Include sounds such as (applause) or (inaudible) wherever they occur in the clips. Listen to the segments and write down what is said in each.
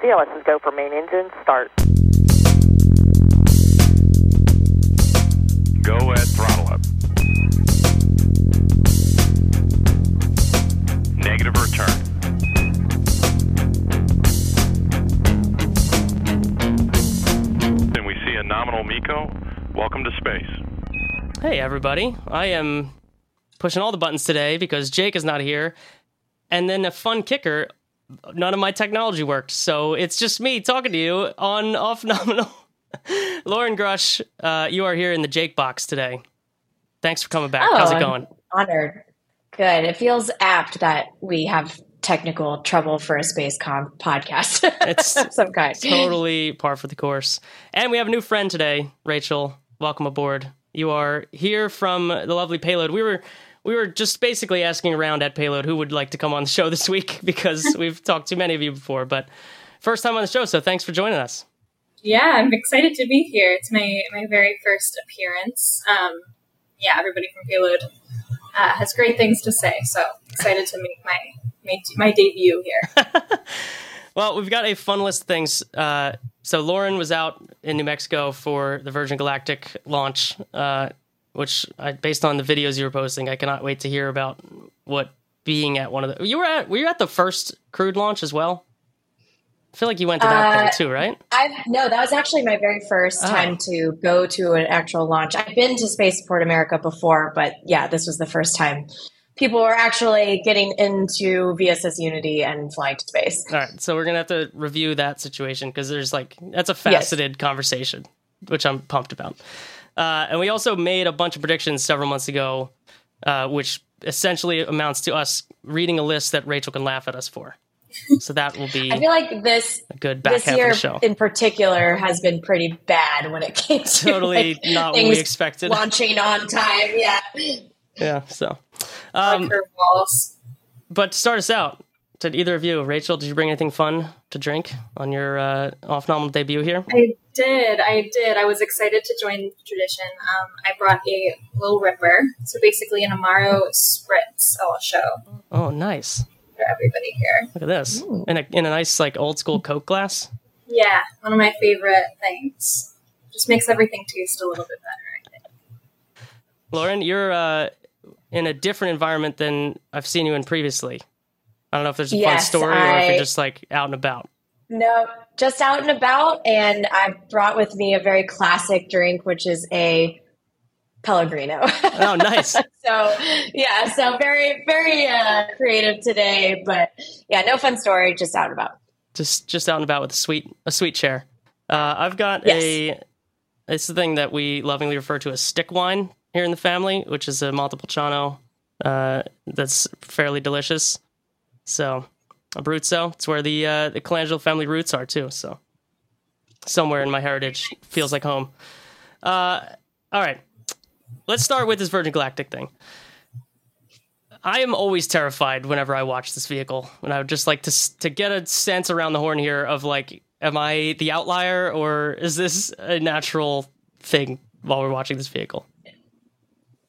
CLS's go for main engine, start. Go at throttle up. Negative return. Then we see a nominal MECO. Welcome to space. Hey, everybody. I am pushing all the buttons today because Jake is not here. And then a fun kicker none of my technology worked. So it's just me talking to you on off nominal. (laughs) Loren Grush, uh, you are here in the Jake box today. Thanks for coming back. Oh, How's it I'm going? Honored. Good. It feels apt that we have technical trouble for a space com podcast (laughs) It's some kind. totally par for the course. And we have a new friend today, Rachael. Welcome aboard. You are here from the lovely Payload. We were we were just basically asking around at Payload who would like to come on the show this week (laughs) because we've talked to many of you before, but first time on the show, so thanks for joining us. Yeah, I'm excited to be here. It's my my very first appearance. Um, yeah, everybody from Payload uh, has great things to say, so excited to make my my, my debut here. (laughs) Well, we've got a fun list of things. Uh, so Loren was out in New Mexico for the Virgin Galactic launch, uh, which, I, based on the videos you were posting, I cannot wait to hear about what being at one of the. You were at. Were you at the first crewed launch as well? I feel like you went to that Uh, thing too, right? I've no, that was actually my very first Oh. time to go to an actual launch. I've been to Spaceport America before, but yeah, this was the first time people were actually getting into VSS Unity and flying to space. All right, so we're gonna have to review that situation because there's like that's a faceted conversation, which I'm pumped about. Uh, and we also made a bunch of predictions several months ago, uh, which essentially amounts to us reading a list that Rachael can laugh at us for. So that will be (laughs) I feel like this a good back this half year of the show. in particular has been pretty bad when it came to Totally like, not what we expected. launching on time. Yeah. Yeah. So, Um, um, but to start us out, did either of you, Rachael, did you bring anything fun to drink on your uh, off nominal debut here? I did, I did. I was excited to join the tradition. Um, I brought a little ripper, so basically an Amaro spritz. I'll show Oh, nice. for everybody here. Look at this in a in a nice like old school Coke glass. Yeah, one of my favorite things. Just makes everything taste a little bit better. I think. Loren, you're uh, in a different environment than I've seen you in previously. I don't know if there's a fun Yes, story or if you're just like out and about. No, just out and about. And I brought with me a very classic drink, which is a Pellegrino. Oh, (laughs) nice. so, yeah, so very, very uh, creative today. But yeah, no fun story, just out and about. just just out and about with a sweet a sweet chair. Uh, I've got Yes. a it's the thing that we lovingly refer to as stick wine here in the family, which is a Montepulciano uh, that's fairly delicious. So Abruzzo, it's where the uh, the Colangelo family roots are too. So somewhere in my heritage feels like home. Uh, all right, let's start with this Virgin Galactic thing. I am always terrified whenever I watch this vehicle, and I would just like to to get a sense around the horn here of like, am I the outlier or is this a natural thing while we're watching this vehicle?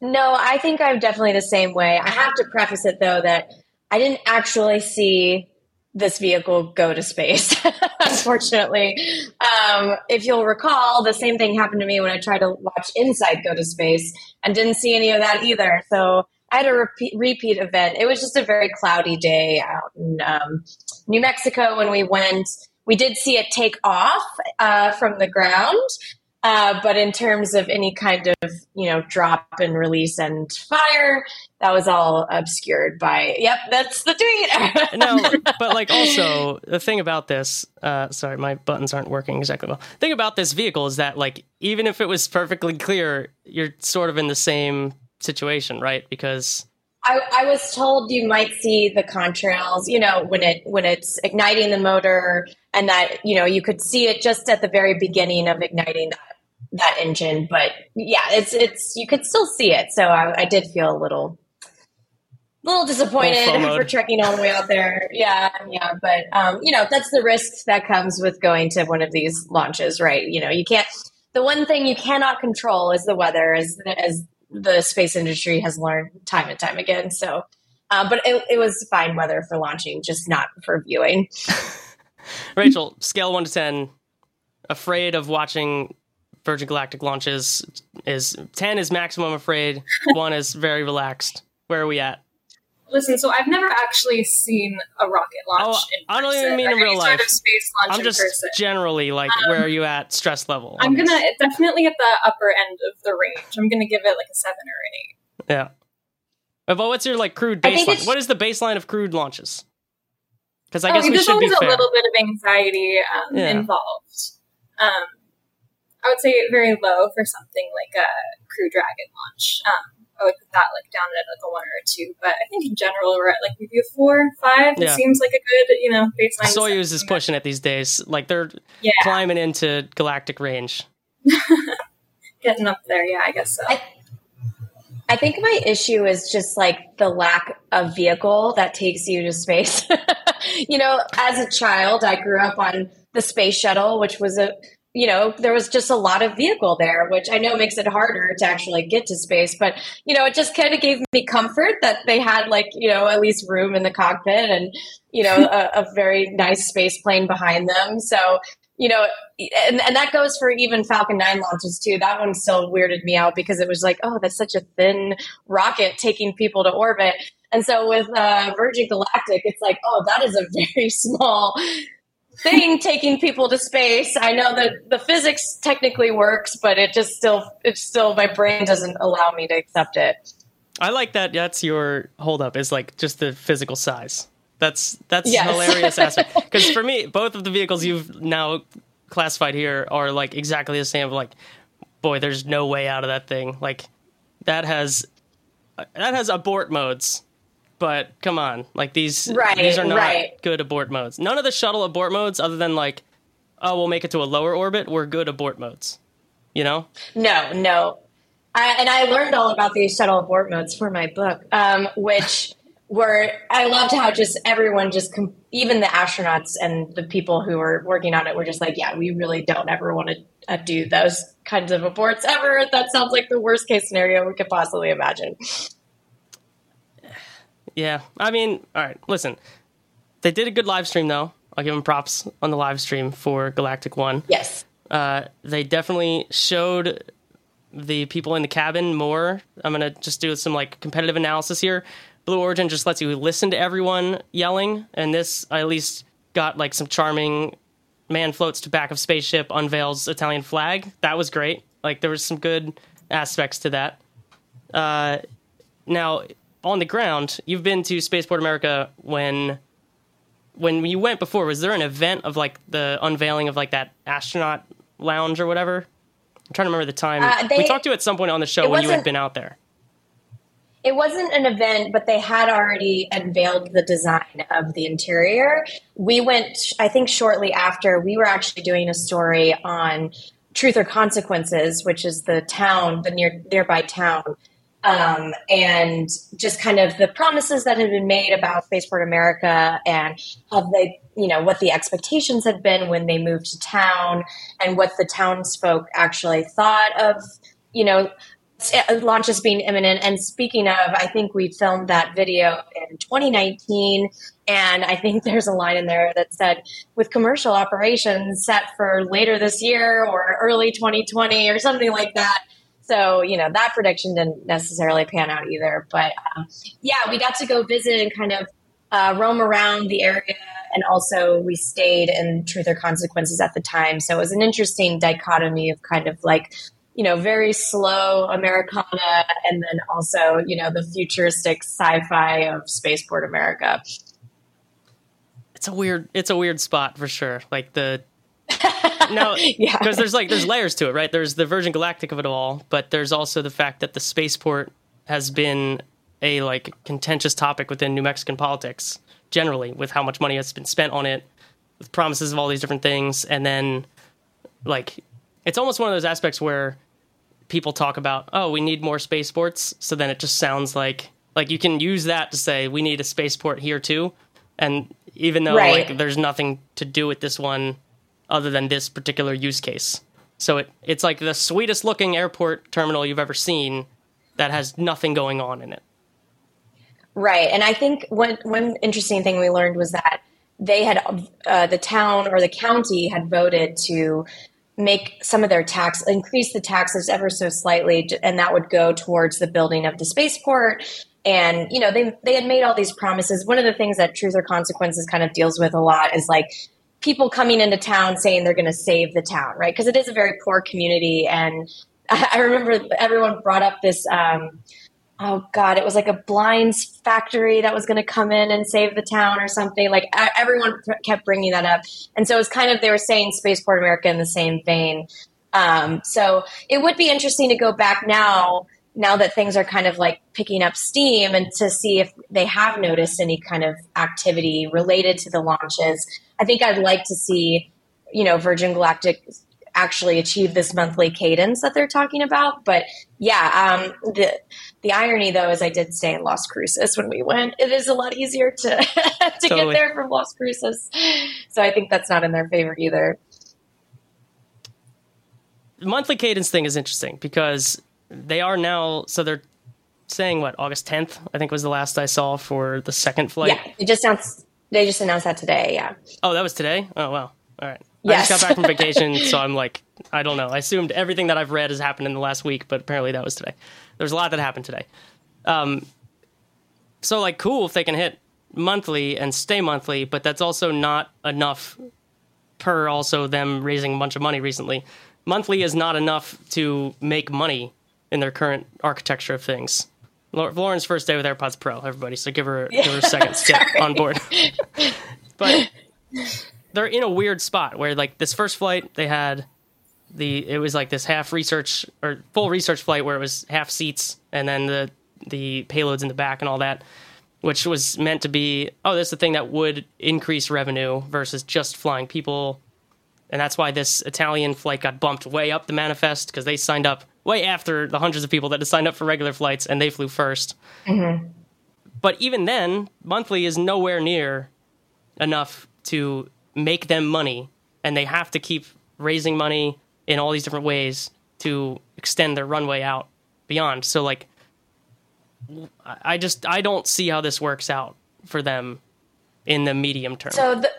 No, I think I'm definitely the same way. I have to preface it though that I didn't actually see this vehicle go to space, (laughs) unfortunately. Um, if you'll recall, the same thing happened to me when I tried to watch Insight go to space and didn't see any of that either. So I had a repeat, repeat event. It was just a very cloudy day out in um, New Mexico when we went. We did see it take off uh, from the ground, uh, but in terms of any kind of you know drop and release and fire, that was all obscured by. Yep, that's the tweet. No, (laughs) but like also the thing about this, uh, sorry, my buttons aren't working exactly well. The thing about this vehicle is that like even if it was perfectly clear, you're sort of in the same situation, right? Because I, I was told you might see the contrails, you know, when it when it's igniting the motor, and that you know you could see it just at the very beginning of igniting that that engine. But yeah, it's it's you could still see it. So I, I did feel a little little disappointed (laughs) for trekking all the way out there. Yeah, yeah, but um, you know that's the risk that comes with going to one of these launches, right? You know, you can't. The one thing you cannot control is the weather, as as the space industry has learned time and time again. So, uh, but it, it was fine weather for launching, just not for viewing. (laughs) Rachael, scale one to ten, afraid of watching Virgin Galactic launches is ten is maximum afraid, (laughs) one is very relaxed. Where are we at? Listen, so I've never actually seen a rocket launch. Oh, in I don't even mean in real any life. Sort of space launch I'm just person. generally like, where are you at stress level? I'm on gonna definitely at the upper end of the range. I'm gonna give it like a seven or an eight. Yeah. But what's your like crewed baseline? What is the baseline of crewed launches? Because I Oh, guess we there's should be always a little bit of anxiety um, Yeah. involved. Um, I would say very low for something like a Crew Dragon launch. Um, I would put that like down at like a one or a two, but I think in general we're at like maybe a four, five. Yeah. It seems like a good, you know, baseline. Soyuz is pushing it these days. Like they're Yeah. climbing into galactic range. (laughs) getting up there. Yeah, I guess so. I- I think my issue is just like the lack of vehicle that takes you to space. (laughs) you know, as a child, I grew up on the space shuttle, which was a, you know, there was just a lot of vehicle there, which I know makes it harder to actually get to space. But, you know, it just kind of gave me comfort that they had like, you know, at least room in the cockpit and, you know, a, a very nice space plane behind them. So, you know, and, and that goes for even Falcon 9 launches too. That one still weirded me out because it was like, oh, that's such a thin rocket taking people to orbit. And so with uh, Virgin Galactic, it's like, oh, that is a (laughs) very small thing taking people to space. I know that the physics technically works, but it just still, it's still, my brain doesn't allow me to accept it. I like that. That's your holdup is like just the physical size. That's that's Yes. hilarious (laughs) aspect. Because for me, both of the vehicles you've now classified here are like exactly the same. Like, boy, there's no way out of that thing. Like, that has that has abort modes. But come on, like these Right, these are not right. good abort modes. None of the shuttle abort modes, other than like, oh, we'll make it to a lower orbit, were good abort modes. You know? No, no. I, and I learned all about these shuttle abort modes for my book, um, which (laughs) were, I loved how just everyone just, com- even the astronauts and the people who were working on it were just like, yeah, we really don't ever want to uh, do those kinds of aborts ever. That sounds like the worst case scenario we could possibly imagine. Yeah, I mean, all right. Listen, they did a good live stream though. I'll give them props on the live stream for Galactic One. Yes. Uh, they definitely showed the people in the cabin more. I'm gonna just do some like competitive analysis here. Blue Origin just lets you listen to everyone yelling, and this I at least got like some charming man floats to back of spaceship, unveils Italian flag. That was great. Like there was some good aspects to that. Uh, now on the ground, you've been to Spaceport America when when you went before. Was there an event of like the unveiling of like that astronaut lounge or whatever? I'm trying to remember the time. Uh, they- we talked to you at some point on the show when you had been out there. It wasn't an event, but they had already unveiled the design of the interior. We went, I think, shortly after. We were actually doing a story on Truth or Consequences, which is the town, the near nearby town, um, and just kind of the promises that had been made about Spaceport America and how they, you know, what the expectations had been when they moved to town, and what the townsfolk actually thought of, you know, launches being imminent. And speaking of, I think we filmed that video in 2019. And I think (laughs) there's a line in there that said, with commercial operations set for later this year or early 2020 or something like that. So, you know, that prediction didn't necessarily pan out either. But um, yeah, we got to go visit and kind of uh, roam around the area. And also, we stayed in Truth or Consequences at the time. So it was an interesting dichotomy of kind of like, you know, very slow Americana and then also, you know, the futuristic sci fi of Spaceport America. It's a weird. It's a weird spot for sure. Like the (laughs) no, (laughs) Yeah. because there's like there's layers to it, right? There's the Virgin Galactic of it all, but there's also the fact that the spaceport has been a like contentious topic within New Mexican politics generally, with how much money has been spent on it, with promises of all these different things, and then like it's almost one of those aspects where people talk about, oh, we need more spaceports, so then it just sounds like like you can use that to say we need a spaceport here too, and even though Right. like there's nothing to do with this one other than this particular use case. So it it's like the sweetest looking airport terminal you've ever seen that has nothing going on in it. Right. And I think one one interesting thing we learned was that they had uh, the town or the county had voted to make some of their tax increase the taxes ever so slightly and that would go towards the building of the spaceport and you know they they had made all these promises one of the things that truth or consequences kind of deals with a lot is like people coming into town saying they're going to save the town right? Because it is a very poor community and (laughs) i remember everyone brought up this um, oh god it was like a blinds factory that was going to come in and save the town or something like everyone kept bringing that up. And so it was kind of they were saying spaceport america in the same vein. Um, so it would be interesting to go back now now that things are kind of like picking up steam and to see if they have noticed any kind of activity related to the launches i think i'd like to see you know virgin galactic actually achieve this monthly cadence that they're talking about. But yeah, um, the the irony though is I did stay in Las Cruces when we went. It is a lot easier to (laughs) to totally. get there from Las Cruces, so I think that's not in their favor either. The monthly cadence thing is interesting because they are now so they're saying what August 10th I think was the last I saw for the second flight. Yeah, they just announced they just announced that today. Yeah. Oh, that was today. Oh wow. All right. Yes. I just got back from (laughs) vacation, so I'm like, I don't know. I assumed everything that I've read has happened in the last week, but apparently that was today. There's a lot that happened today. Um, so like, cool if they can hit monthly and stay monthly, but that's also not enough. Per also them raising a bunch of money recently, monthly is not enough to make money in their current architecture of things. Loren's first day with AirPods Pro, everybody. So give her yeah, (laughs) give her a second to get on board. (laughs) but they're in a weird spot where like this first flight they had the it was like this half research or full research flight where it was half seats and then the the payloads in the back and all that which was meant to be oh this is the thing that would increase revenue versus just flying people and that's why this Italian flight got bumped way up the manifest because they signed up way after the hundreds of people that had signed up for regular flights and they flew 1st mm-hmm. But even then, monthly is nowhere near enough to make them money and they have to keep raising money in all these different ways to extend their runway out beyond. So like I just I don't see how this works out for them in the medium term. So the,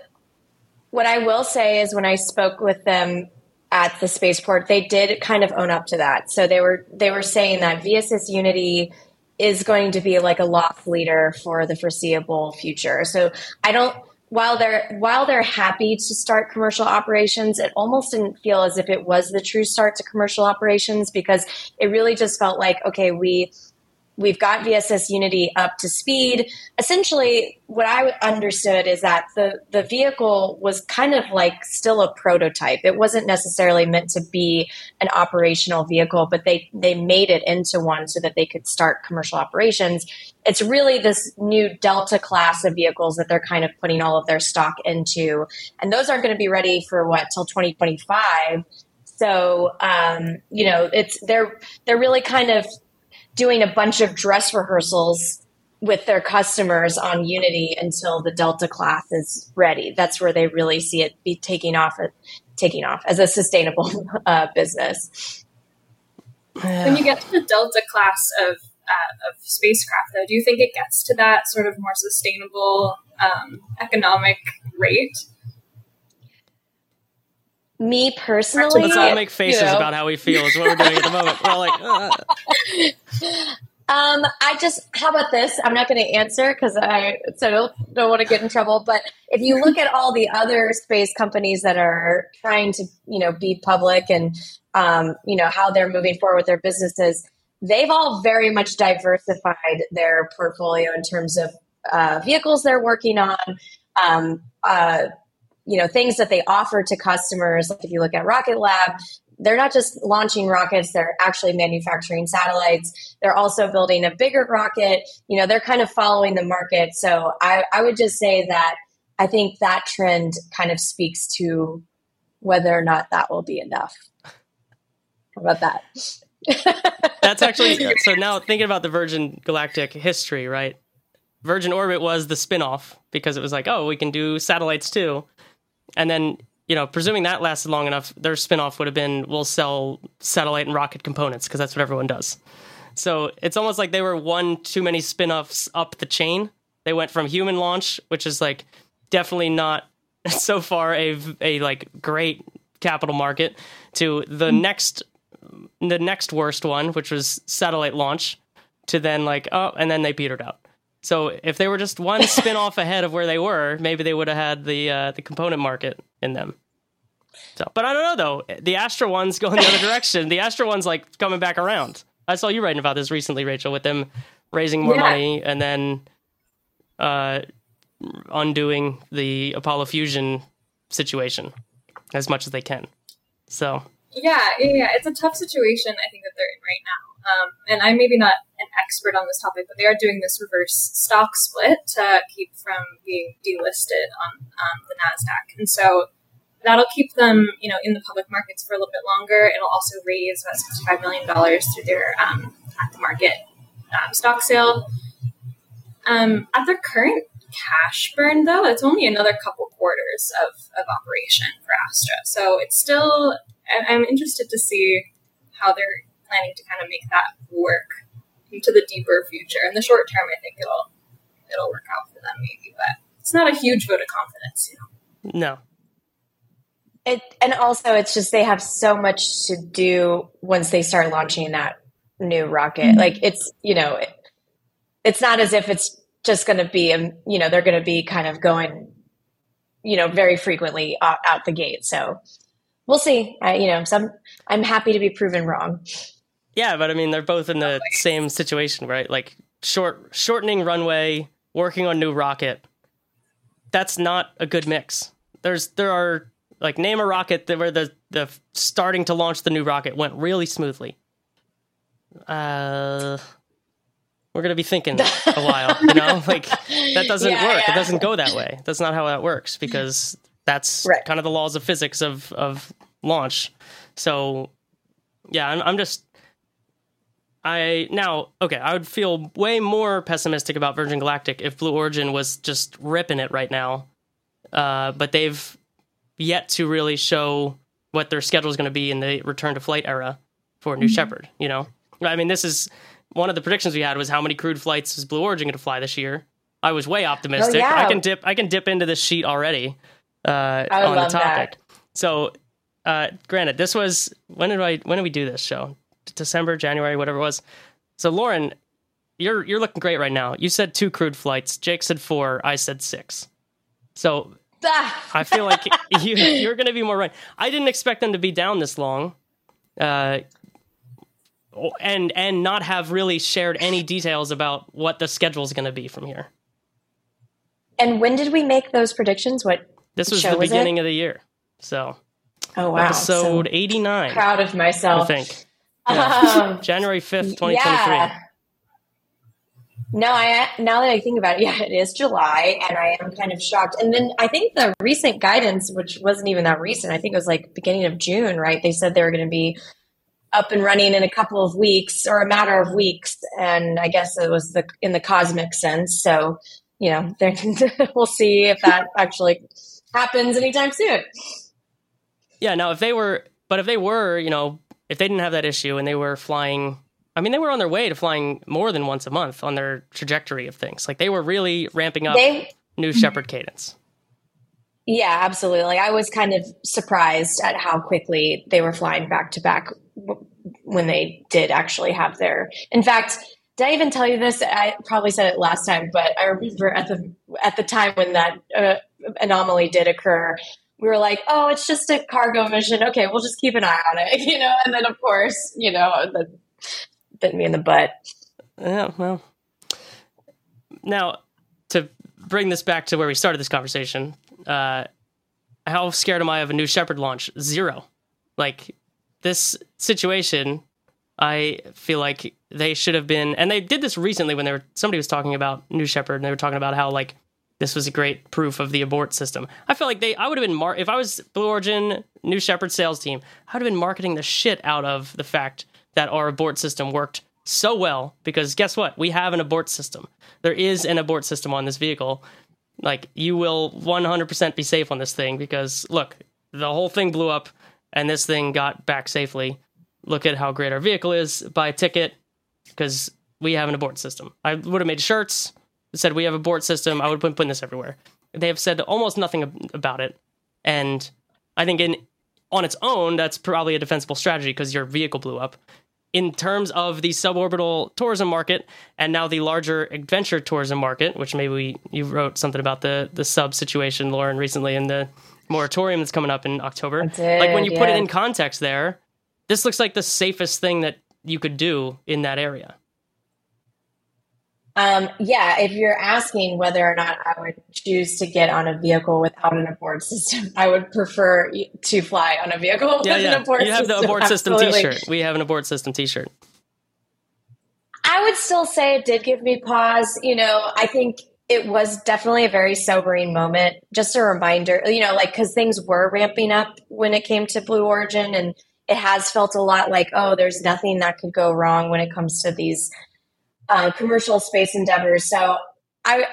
what I will say is when I spoke with them at the spaceport, they did kind of own up to that. So they were they were saying that VSS Unity is going to be like a loss leader for the foreseeable future. So I don't while they're while they're happy to start commercial operations, it almost didn't feel as if it was the true start to commercial operations because it really just felt like okay, we we've got VSS Unity up to speed. Essentially, what I understood is that the, the vehicle was kind of like still a prototype. It wasn't necessarily meant to be an operational vehicle, but they, they made it into one so that they could start commercial operations. It's really this new Delta class of vehicles that they're kind of putting all of their stock into. And those aren't going to be ready for what, till 2025. So, um, you know, it's, they're, they're really kind of doing a bunch of dress rehearsals with their customers on Unity until the Delta class is ready. That's where they really see it be taking off, taking off as a sustainable (laughs) uh, business. When you get to the Delta class of uh, of spacecraft, though, do you think it gets to that sort of more sustainable um, economic rate? Me personally, let's all make faces you know. about how we feel. Is what we're doing at the moment. We're all like, (laughs) uh. um, I just, how about this? I'm not going to answer because I so don't, don't want to get in trouble. But if you look at all the other space companies that are trying to, you know, be public and, um, you know, how they're moving forward with their businesses, they've all very much diversified their portfolio in terms of uh, vehicles they're working on. Um, uh, you know things that they offer to customers. Like if you look at rocket lab they're not just launching rockets they're actually manufacturing satellites. They're also building a bigger rocket. You know they're kind of following the market. So i, I would just say that i think that trend kind of speaks to whether or not that will be enough. How about that? (laughs) That's actually so now thinking about the virgin galactic history right? Virgin orbit was the spin-off because it was like oh we can do satellites too and then, you know, presuming that lasted long enough, their spinoff would have been we'll sell satellite and rocket components because that's what everyone does. So it's almost like they were one too many spin-offs up the chain. They went from human launch, which is like definitely not (laughs) so far a a like great capital market to the mm. next the next worst one, which was satellite launch, to then like oh, and then they petered out. So if they were just one (laughs) spin off ahead of where they were, maybe they would have had the uh, the component market in them. So, but I don't know though. The Astra one's going the other (laughs) direction. The Astra one's like coming back around. I saw you writing about this recently, Rachael, with them raising more Yeah. money and then uh, undoing the Apollo Fusion situation as much as they can. So, Yeah, yeah, yeah. It's a tough situation I think that they're in right now. Um, and I'm maybe not an expert on this topic, but they are doing this reverse stock split to keep from being delisted on um, the Nasdaq, and so that'll keep them, you know, in the public markets for a little bit longer. It'll also raise about sixty-five million dollars through their um, at the market um, stock sale. Um, at their current cash burn, though, it's only another couple quarters of, of operation for Astra. So it's still, I'm interested to see how they're planning to kind of make that work into the deeper future. In the short term, I think it'll it'll work out for them, maybe, but it's not a huge vote of confidence, you know. no. It, and also, it's just they have so much to do once they start launching that new rocket. Like it's you know, it, it's not as if it's just going to be um, you know they're going to be kind of going you know very frequently out, out the gate. So we'll see. I, you know, some I'm happy to be proven wrong. Yeah, but I mean, they're both in the same situation, right? Like short, shortening runway, working on new rocket. That's not a good mix. There's there are like name a rocket that where the the starting to launch the new rocket went really smoothly. Uh, we're gonna be thinking (laughs) a while, you know, like that doesn't Yeah, work. yeah. It doesn't go that way. That's not how that works because that's Right. kind of the laws of physics of of launch. So yeah, I'm, I'm just I now okay. I would feel way more pessimistic about Virgin Galactic if Blue Origin was just ripping it right now, uh, but they've yet to really show what their schedule is going to be in the return to flight era for New Shepard. You know, I mean, this is one of the predictions we had was how many crewed flights is Blue Origin going to fly this year. I was way optimistic. yeah. I can dip. I can dip into this sheet already uh, on the topic. that. So, uh, granted, this was when did I when did we do this show? December, January, whatever it was. So, Loren, you're you're looking great right now. You said two crewed flights. Jake said four. I said six. So Ah, I feel like (laughs) you you're going to be more right. I didn't expect them to be down this long, uh, and and not have really shared any (laughs) details about what the schedule is going to be from here. and when did we make those predictions? What? This was the was beginning of the year, so Oh wow! episode So eighty nine, proud of myself. I myself. Think. Um, (laughs) January fifth, twenty twenty three. Yeah. No, I now that I think about it, (laughs) yeah, it is July, and I am kind of shocked. And then I think the recent guidance, which wasn't even that recent, I think it was like beginning of June, right? They said they were going to be up and running in a couple of weeks or a matter of weeks, and I guess it was the in the cosmic sense. So, you know, (laughs) we'll see if that actually happens anytime soon. Yeah, now if they were, but if they were, you know, if they didn't have that issue and they were flying, I mean, they were on their way to flying more than once a month on their trajectory of things. Like they were really ramping up They New Shepard cadence. Yeah, absolutely. Like, I was kind of surprised at how quickly they were flying back to back when they did actually have their. In fact, did I even tell you this? I probably said it last time, but I remember at the at the time when that uh, anomaly did occur, we were like, "Oh, it's just a cargo mission. Okay, we'll just keep an eye on it," (laughs) you know. And then, of course, you know, that bit me in the butt. Yeah, well. Now, to bring this back to where we started this conversation, uh, how scared am I of a New Shepard launch? Zero. Like this situation, I feel like they should have been, and they did this recently when they were somebody was talking about New Shepard, and they were talking about how like this was a great proof of the abort system. I feel like they, I would have been mar- if I was Blue Origin New Shepard sales team, I would have been marketing the shit out of the fact that our abort system worked so well because guess what? We have an abort system. There is an abort system on this vehicle. Like you will 100% be safe on this thing because look, the whole thing blew up and this thing got back safely. Look at how great our vehicle is. Buy a ticket because we have an abort system. I would have made shirts said we have a board system. I would been putting this everywhere. they have said almost nothing about it, and I think in on its own that's probably a defensible strategy because your vehicle blew up. In terms of the suborbital tourism market and now the larger adventure tourism market, which maybe we, you wrote something about the the sub situation, Loren, recently in the moratorium that's coming up in October. did, like when you put it in context, there, this looks like the safest thing that you could do in that area. Um, yeah, if you're asking whether or not I would choose to get on a vehicle without an abort system, (laughs) I would prefer to fly on a vehicle Yeah, with yeah. an abort system. You have the abort system Absolutely. T-shirt. We have an abort system T-shirt. I would still say it did give me pause. You know, I think it was definitely a very sobering moment. Just a reminder, you know, like because things were ramping up when it came to Blue Origin, and it has felt a lot like, oh, there's nothing that could go wrong when it comes to these uh, commercial space endeavors. So I,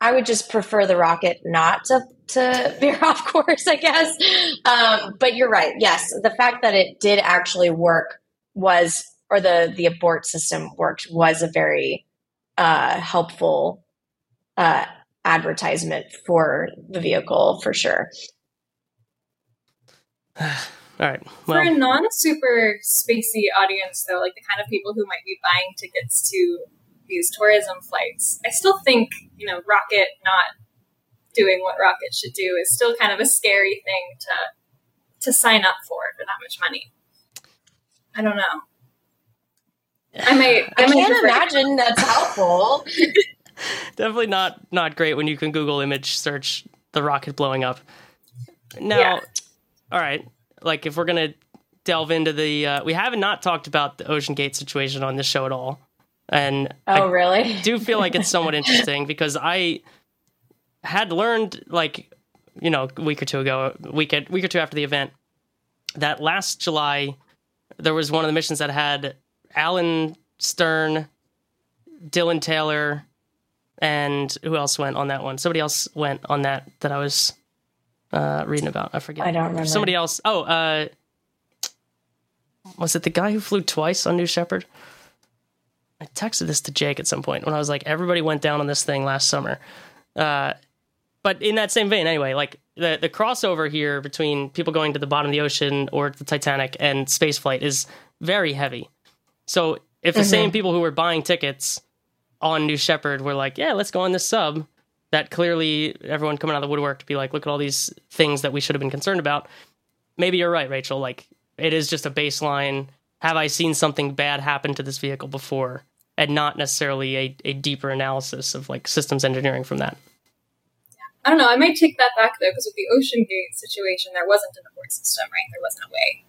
I would just prefer the rocket not to to (laughs) veer off course, I guess. Um, but you're right. Yes, the fact that it did actually work was, or the the abort system worked, was a very uh, helpful uh, advertisement for the vehicle for sure. (sighs) (sighs) (sighs) All right. For a Well, non super spacey audience, though, like the kind of people who might be buying tickets to these tourism flights, I still think, you know, Rocket not doing what Rocket should do is still kind of a scary thing to to sign up for for that much money. I don't know. I might. (sighs) I, I can't prefer to- imagine that's helpful. (laughs) definitely not not great when you can Google image search the rocket blowing up. Now, Yeah. all right. Like if we're gonna delve into the, uh, we haven't not talked about the Ocean Gate situation on this show at all, and I Oh, really? (laughs) do feel like it's somewhat interesting because I had learned like you know a week or two ago, a week week or two after the event, that last July there was one of the missions that had Alan Stern, Dylan Taylor, and who else went on that one? Somebody else went on that that I was uh, reading about. I forget. I don't remember. Somebody else. Oh, uh, was it the guy who flew twice on New Shepard? I texted this to Jake at some point when I was like, everybody went down on this thing last summer. Uh, but in that same vein, anyway, like the the crossover here between people going to the bottom of the ocean or the Titanic and spaceflight is very heavy. So if the same people who were buying tickets on New Shepard were like, yeah, let's go on this sub, that clearly everyone coming out of the woodwork to be like, look at all these things that we should have been concerned about. Maybe you're right, Rachael. Like it is just a baseline. Have I seen something bad happen to this vehicle before? And not necessarily a, a deeper analysis of like systems engineering from that. I don't know. I might take that back though, because with the Ocean Gate situation, there wasn't an abort system, right? There wasn't a way,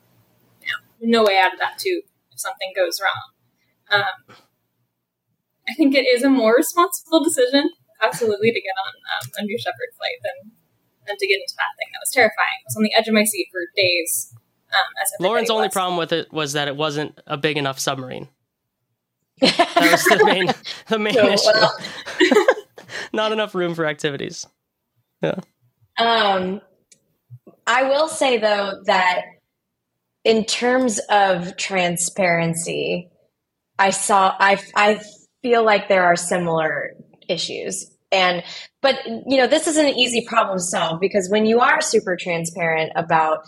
you know, no way out of that tube if something goes wrong. Um, I think it is a more responsible decision, absolutely, to get on um, a New Shepard flight than than to get into that thing. That was terrifying. I was on the edge of my seat for days. Um, as Loren's only was. problem with it was that it wasn't a big enough submarine. (laughs) That was the main the main So, issue. well, (laughs) Not enough room for activities. Yeah. Um, I will say though that in terms of transparency, I saw I I feel like there are similar issues. And but you know, this is an easy problem to solve because when you are super transparent about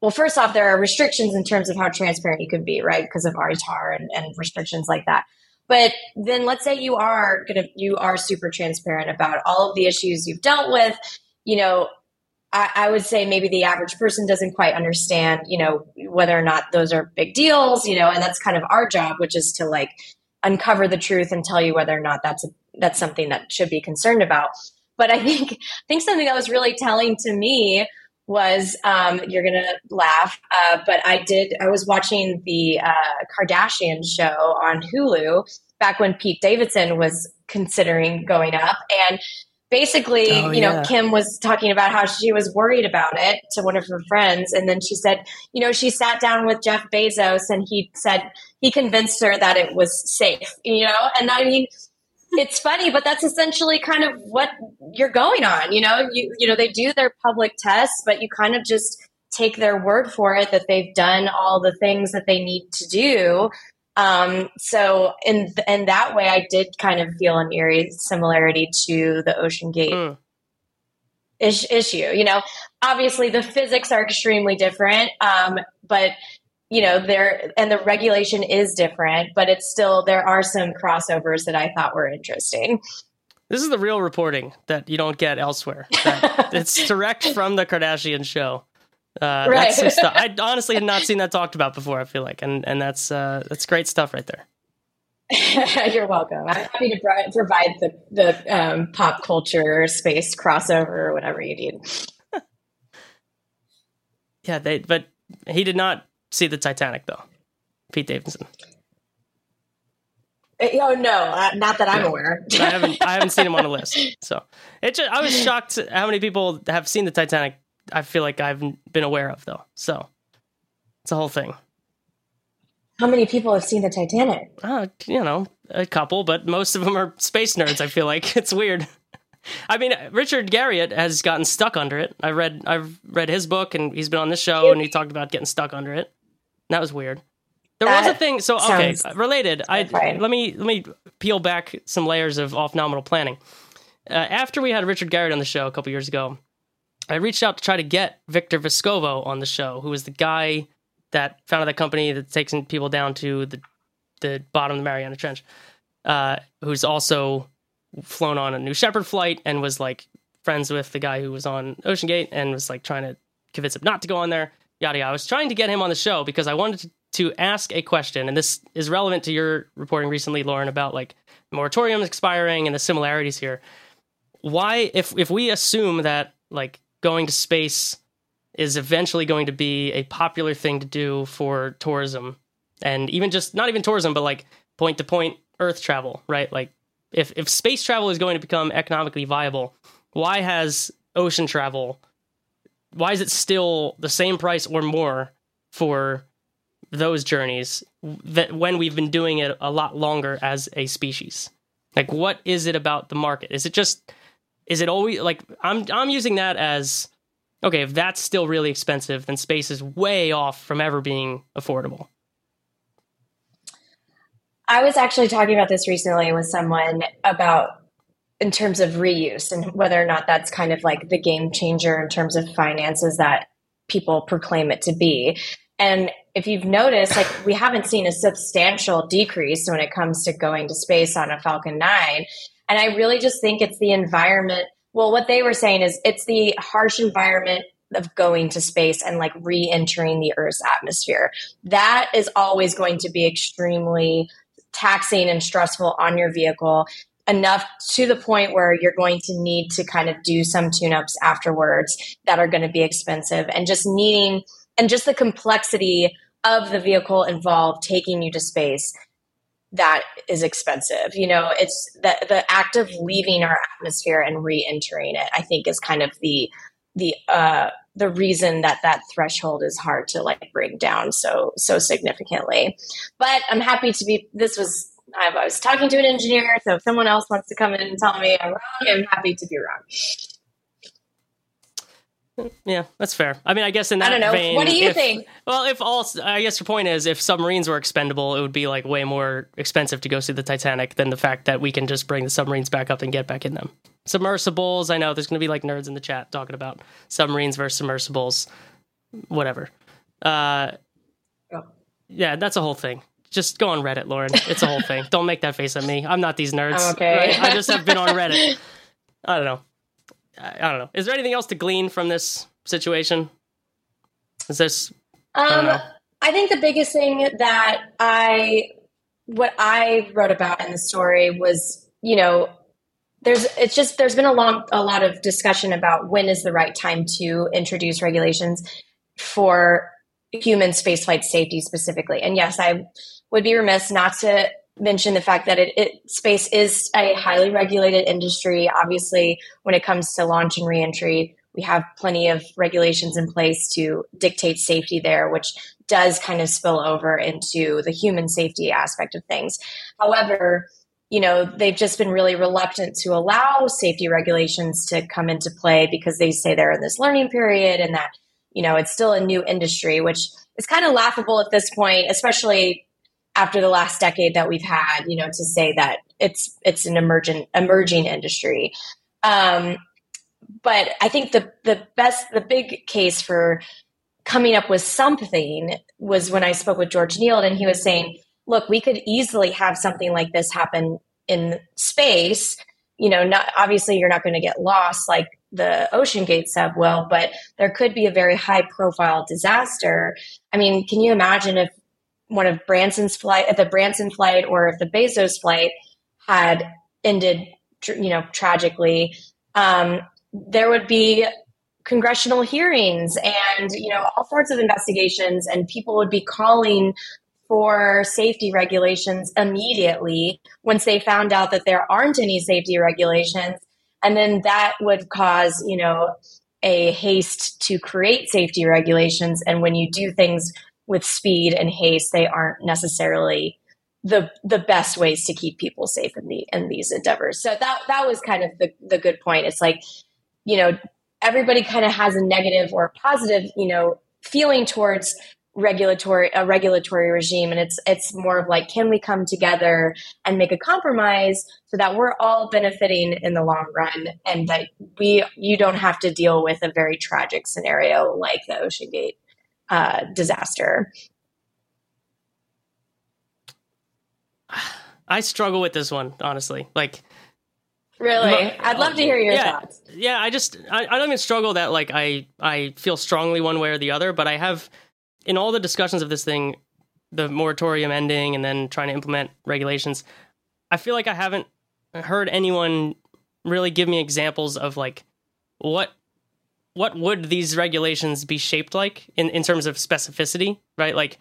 well, first off, there are restrictions in terms of how transparent you can be, right? Because of ITAR and, and restrictions like that. But then let's say you are gonna you are super transparent about all of the issues you've dealt with. You know, I, I would say maybe the average person doesn't quite understand, you know, whether or not those are big deals, you know, and that's kind of our job, which is to like uncover the truth and tell you whether or not that's a, that's something that should be concerned about. But I think I think something that was really telling to me was um, you're gonna laugh, uh, but I did. I was watching the uh, Kardashian show on Hulu back when Pete Davidson was considering going up, and basically, Oh, you know, yeah. Kim was talking about how she was worried about it to one of her friends, and then she said, you know, she sat down with Jeff Bezos, and he said he convinced her that it was safe, you know, and I mean it's funny, but that's essentially kind of what you're going on. You know, you you know they do their public tests, but you kind of just take their word for it that they've done all the things that they need to do. Um, so in in that way, I did kind of feel an eerie similarity to the Ocean Gate Mm. is- issue. You know, obviously the physics are extremely different, um, but you know there and the regulation is different, but it's still there are some crossovers that I thought were interesting. This is the real reporting that you don't get elsewhere. (laughs) It's direct from the Kardashian show. Uh, Right. That's some stuff. (laughs) I honestly had not seen that talked about before. I feel like, and and that's uh, that's great stuff right there. (laughs) You're welcome. I'm happy to pro- provide the the um, pop culture space crossover or whatever you need. (laughs) Yeah, they. But he did not see the Titanic though. Pete Davidson. Oh no, uh, not that I'm aware. I haven't I haven't seen him on the list. So it just, I was shocked how many people have seen the Titanic. I feel like I've been aware of though. So it's a whole thing. How many people have seen the Titanic? Uh, you know, a couple, but most of them are space nerds. I feel like (laughs) it's weird. I mean, Richard Garriott has gotten stuck under it. I read I've read his book, and he's been on this show, and he talked about getting stuck under it. That was weird. There was a thing. So okay, sounds related. I let me let me peel back some layers of off nominal planning. Uh, after we had Richard Garriott on the show a couple years ago, I reached out to try to get Victor Vescovo on the show, who was the guy that founded that company that takes people down to the the bottom of the Mariana Trench, uh, who's also flown on a New Shepard flight and was like friends with the guy who was on Ocean Gate and was like trying to convince him not to go on there. Yada yada. I was trying to get him on the show because I wanted to, ask a question, and this is relevant to your reporting recently, Loren, about like moratoriums expiring and the similarities here. Why, if if we assume that like going to space is eventually going to be a popular thing to do for tourism. And even just not even tourism but like point to point earth travel right? Like if if space travel is going to become economically viable why has ocean travel why is it still the same price or more for those journeys that when we've been doing it a lot longer as a species? Like what is it about the market? Is it just is it always like i'm i'm using that as okay if that's still really expensive then space is way off from ever being affordable I was actually talking about this recently with someone about in terms of reuse and whether or not that's kind of like the game changer in terms of finances that people proclaim it to be. And if you've noticed, like we haven't seen a substantial decrease when it comes to going to space on a Falcon 9. And I really just think it's the environment. Well, what they were saying is it's the harsh environment of going to space and like re entering the Earth's atmosphere. That is always going to be extremely taxing and stressful on your vehicle enough to the point where you're going to need to kind of do some tune ups afterwards that are going to be expensive and just needing and just the complexity of the vehicle involved taking you to space that is expensive you know it's the the act of leaving our atmosphere and re-entering it i think is kind of the the uh the reason that that threshold is hard to like bring down so so significantly but i'm happy to be this was I was talking to an engineer, so if someone else wants to come in and tell me I'm wrong, I'm happy to be wrong. Yeah that's fair. I mean i guess in that I don't know. vein, What do you if- think? well if all i guess your point is if submarines were expendable it would be like way more expensive to go see the titanic than the fact that we can just bring the submarines back up and get back in them. Submersibles i know there's going to be like nerds in the chat talking about submarines versus submersibles. Whatever. Uh Oh. yeah that's a whole thing. Just go on reddit Loren. It's a whole thing. (laughs) Don't make that face at me. I'm not these nerds. I'm okay. right? i just have been on reddit. (laughs) I don't know I, I don't know is there anything else to glean from this situation is this Um, know. I think the biggest thing that I, what I wrote about in the story was, you know, there's, it's just, there's been a long, a lot of discussion about when is the right time to introduce regulations for human spaceflight safety specifically. And yes, I would be remiss not to mention the fact that it, it space is a highly regulated industry. Obviously, when it comes to launch and reentry, we have plenty of regulations in place to dictate safety there, which does kind of spill over into the human safety aspect of things. However, you know, they've just been really reluctant to allow safety regulations to come into play because they say they're in this learning period and that, you know, it's still a new industry, which is kind of laughable at this point, especially after the last decade that we've had, you know, to say that it's it's an emergent emerging industry. Um, but I think the the best, the big case for coming up with something was when I spoke with George Nield, and he was saying, "Look, we could easily have something like this happen in space. You know, not obviously you're not going to get lost like the OceanGate sub will, but there could be a very high profile disaster. I mean, can you imagine if one of Branson's flight, the Branson flight, or if the Bezos flight had ended, you know, tragically? Um, there would be congressional hearings and you know all sorts of investigations and people would be calling for safety regulations immediately once they found out that there aren't any safety regulations and then that would cause you know a haste to create safety regulations and when you do things with speed and haste they aren't necessarily the the best ways to keep people safe in the in these endeavors. So that that was kind of the the good point. It's like you know everybody kind of has a negative or positive you know feeling towards regulatory a regulatory regime. And it's it's more of like can we come together and make a compromise so that we're all benefiting in the long run and that we you don't have to deal with a very tragic scenario like the OceanGate uh, disaster. I struggle with this one honestly. Like Really? I'd love to hear your yeah, thoughts. Yeah, I just I, I don't even struggle that like I I feel strongly one way or the other, but I have in all the discussions of this thing, the moratorium ending and then trying to implement regulations, I feel like I haven't heard anyone really give me examples of like what what would these regulations be shaped like in, in terms of specificity, right? Like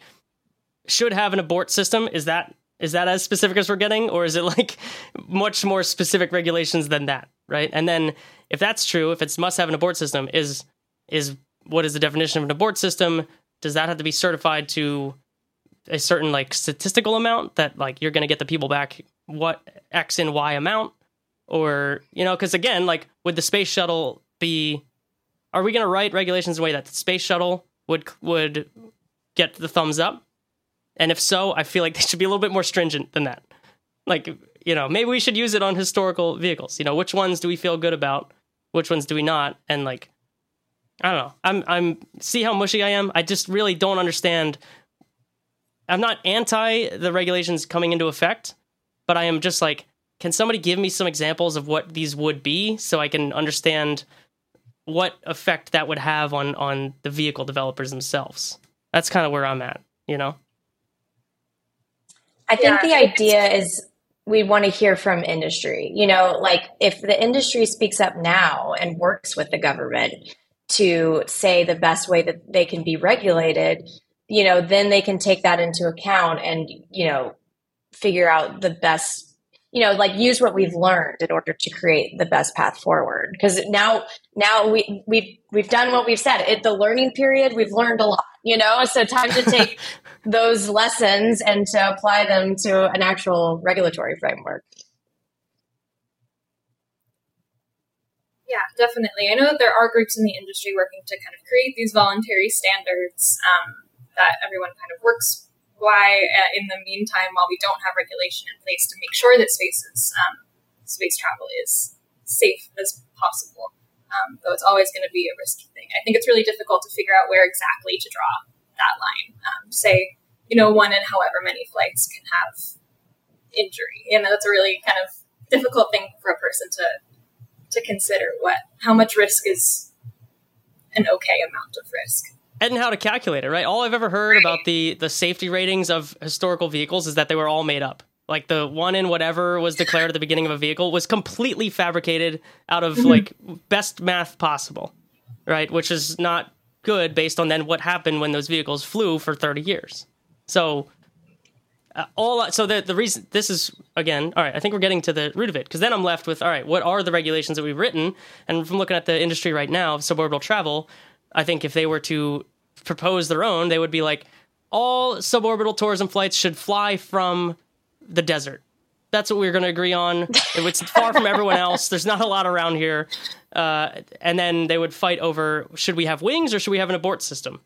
should have an abort system. Is that is that as specific as we're getting, or is it like (laughs) much more specific regulations than that, right? And then if that's true, if it's must have an abort system, is is what is the definition of an abort system? does that have to be certified to a certain like statistical amount that like you're going to get the people back what x and y amount or you know because again like would the space shuttle be are we going to write regulations in a way that the space shuttle would would get the thumbs up and if so i feel like they should be a little bit more stringent than that like you know maybe we should use it on historical vehicles you know which ones do we feel good about which ones do we not and like I don't know. I'm I'm see how mushy I am. I just really don't understand. I'm not anti the regulations coming into effect, but I am just like, can somebody give me some examples of what these would be so I can understand what effect that would have on on the vehicle developers themselves? That's kind of where I'm at, you know. I think yeah. the idea is we want to hear from industry. You know, like if the industry speaks up now and works with the government, to say the best way that they can be regulated, you know, then they can take that into account and, you know, figure out the best, you know, like use what we've learned in order to create the best path forward. Because now, now we we've we've done what we've said. At the learning period, we've learned a lot, you know. So time to take (laughs) those lessons and to apply them to an actual regulatory framework. Yeah, definitely. I know that there are groups in the industry working to kind of create these voluntary standards um, that everyone kind of works by uh, in the meantime while we don't have regulation in place to make sure that spaces um, space travel is safe as possible. Um, though it's always going to be a risky thing. I think it's really difficult to figure out where exactly to draw that line. Um, say, you know, one in however many flights can have injury. You know, that's a really kind of difficult thing for a person to to consider what how much risk is an okay amount of risk and how to calculate it right all i've ever heard right. about the the safety ratings of historical vehicles is that they were all made up like the one in whatever was declared at the beginning of a vehicle was completely fabricated out of mm-hmm. like best math possible right? Which is not good based on then what happened when those vehicles flew for 30 years. So uh, all so the the reason this is again all right i think we're getting to the root of it because then i'm left with all right what are the regulations that we've written? And from looking at the industry right now of suborbital travel i think if they were to propose their own they would be like all suborbital tourism flights should fly from the desert that's what we're going to agree on it's far from everyone else there's not a lot around here uh, and then they would fight over should we have wings or should we have an abort system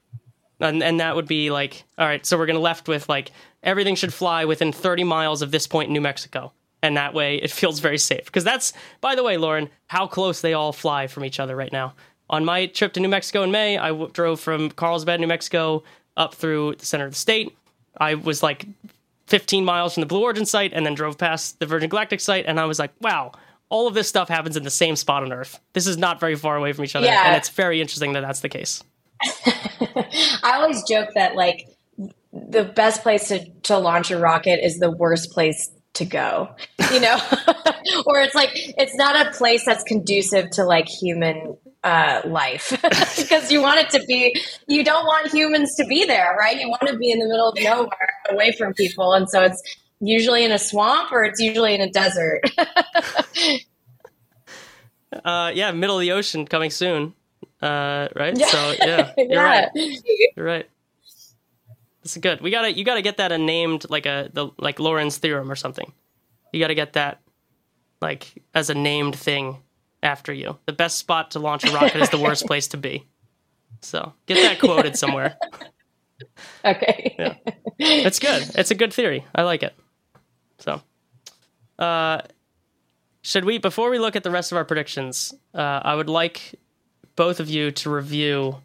and, and that would be like all right so we're going to left with like everything should fly within 30 miles of this point in new mexico and that way it feels very safe. Because that's, by the way, Loren, how close they all fly from each other right now. On my trip to New Mexico in May, I w- drove from Carlsbad, New Mexico, up through the center of the state. I was like 15 miles from the Blue Origin site, and then drove past the Virgin Galactic site, and I was like, wow. All of this stuff happens in the same spot on Earth. This is not very far away from each other, Yeah. and it's very interesting that that's the case. (laughs) I always joke that like the best place to, to launch a rocket is the worst place to go, you know, (laughs) (laughs) or it's like it's not a place that's conducive to like human uh, life (laughs) because you want it to be. You don't want humans to be there, right? You want to be in the middle of nowhere, away from people, and so it's usually in a swamp or it's usually in a desert. (laughs) Uh, yeah, middle of the ocean coming soon. Uh, right? Yeah. So yeah, (laughs) you're Yeah. right. You're right. This is good. We gotta you gotta get that a named like a the like Loren's theorem or something. You gotta get that like as a named thing after you. The best spot to launch a rocket is the (laughs) worst place to be. So get that quoted somewhere. (laughs) okay. Yeah. It's good. It's a good theory. I like it. So, uh, should we before we look at the rest of our predictions? Uh, I would like both of you to review.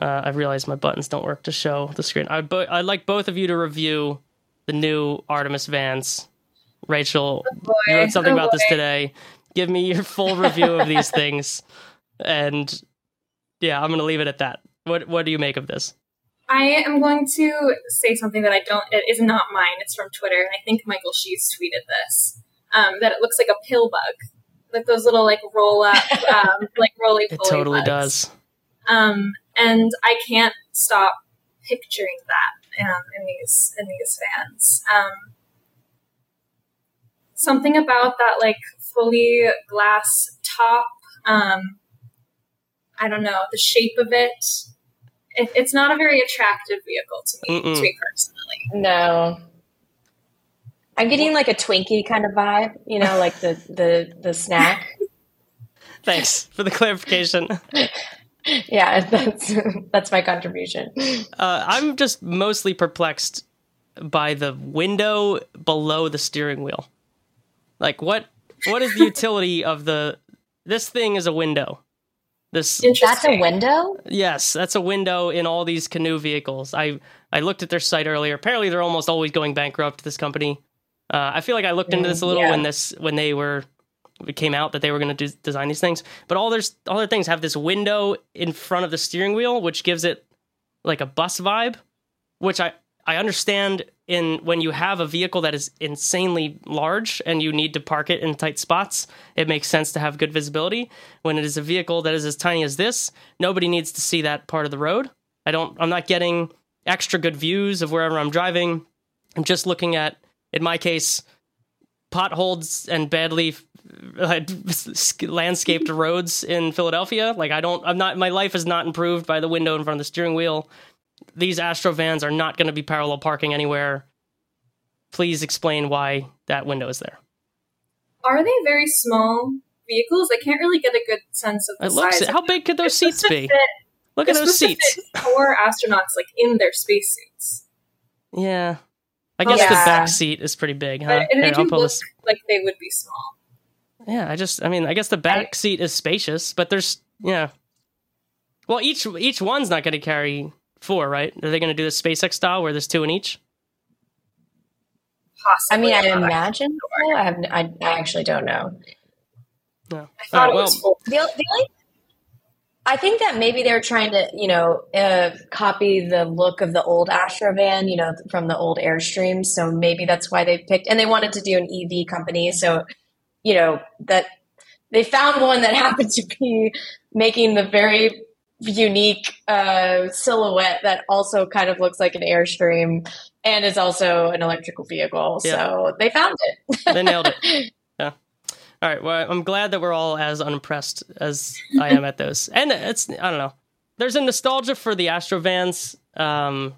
Uh, I realize my buttons don't work to show the screen. I'd, bo- I'd like both of you to review the new Artemis Vans. Rachael, you wrote something Oh, about this today. Give me your full review of these things, and yeah, I'm going to leave it at that. What What do you make of this? I am going to say something that I don't. It is not mine. It's from Twitter, and I think Michael Sheetz tweeted this. Um, that it looks like a pill bug, like those little like roll up, (laughs) um, like roly It totally bugs. does. Um, and I can't stop picturing that um, in these in these fans. Um, something about that like fully glass top. Um, I don't know the shape of it. it it's not a very attractive vehicle to me, Mm-mm. to me personally. No. I'm getting like a Twinkie kind of vibe, you know, like the the the snack. (laughs) Thanks for the clarification. (laughs) Yeah, that's that's my contribution. Uh, I'm just mostly perplexed by the window below the steering wheel. Like, what what is the utility of the? This thing is a window. This is That's a window? yes, that's a window in all these Canoo vehicles. I I looked at their site earlier. Apparently, they're almost always going bankrupt. This company. Uh, I feel like I looked into this a little yeah. when this when they were it came out that they were going to design these things. But all their all their things have this window in front of the steering wheel, which gives it like a bus vibe, which I I understand in when you have a vehicle that is insanely large and you need to park it in tight spots, it makes sense to have good visibility. When it is a vehicle that is as tiny as this, nobody needs to see that part of the road. I don't I'm not getting extra good views of wherever I'm driving. I'm just looking at in my case potholes and badly uh, (laughs) landscaped roads in Philadelphia. Like I don't, I'm not, my life is not improved by the window in front of the steering wheel. These Astro vans are not going to be parallel parking anywhere. Please explain why that window is there. Are they very small vehicles? I can't really get a good sense of the It looks. size. How big could those seats be? fit- Look at those seats. Four astronauts like in their spacesuits. Yeah. I guess the back seat is pretty big, huh? But and they Here, do look like they would be small. Yeah, I just, I mean, I guess the back seat is spacious, but there's, yeah. Well, each each one's not going to carry four, right? Are they going to do the SpaceX style where there's two in each? I mean, I imagine. so. I have. I, I actually don't know. No. I thought All right, it was well- The, the only, I think that maybe they're trying to, you know, uh, copy the look of the old Astrovan, you know, from the old Airstream. So maybe that's why they picked, and they wanted to do an EV company. So, you know, that they found one that (laughs) happened to be making the very unique uh, silhouette that also kind of looks like an Airstream and is also an electrical vehicle. Yeah. So they found it. They nailed it. (laughs) Yeah. All right. Well, I'm glad that we're all as unimpressed as I am at those. And it's, I don't know. There's a nostalgia for the Astrovans um,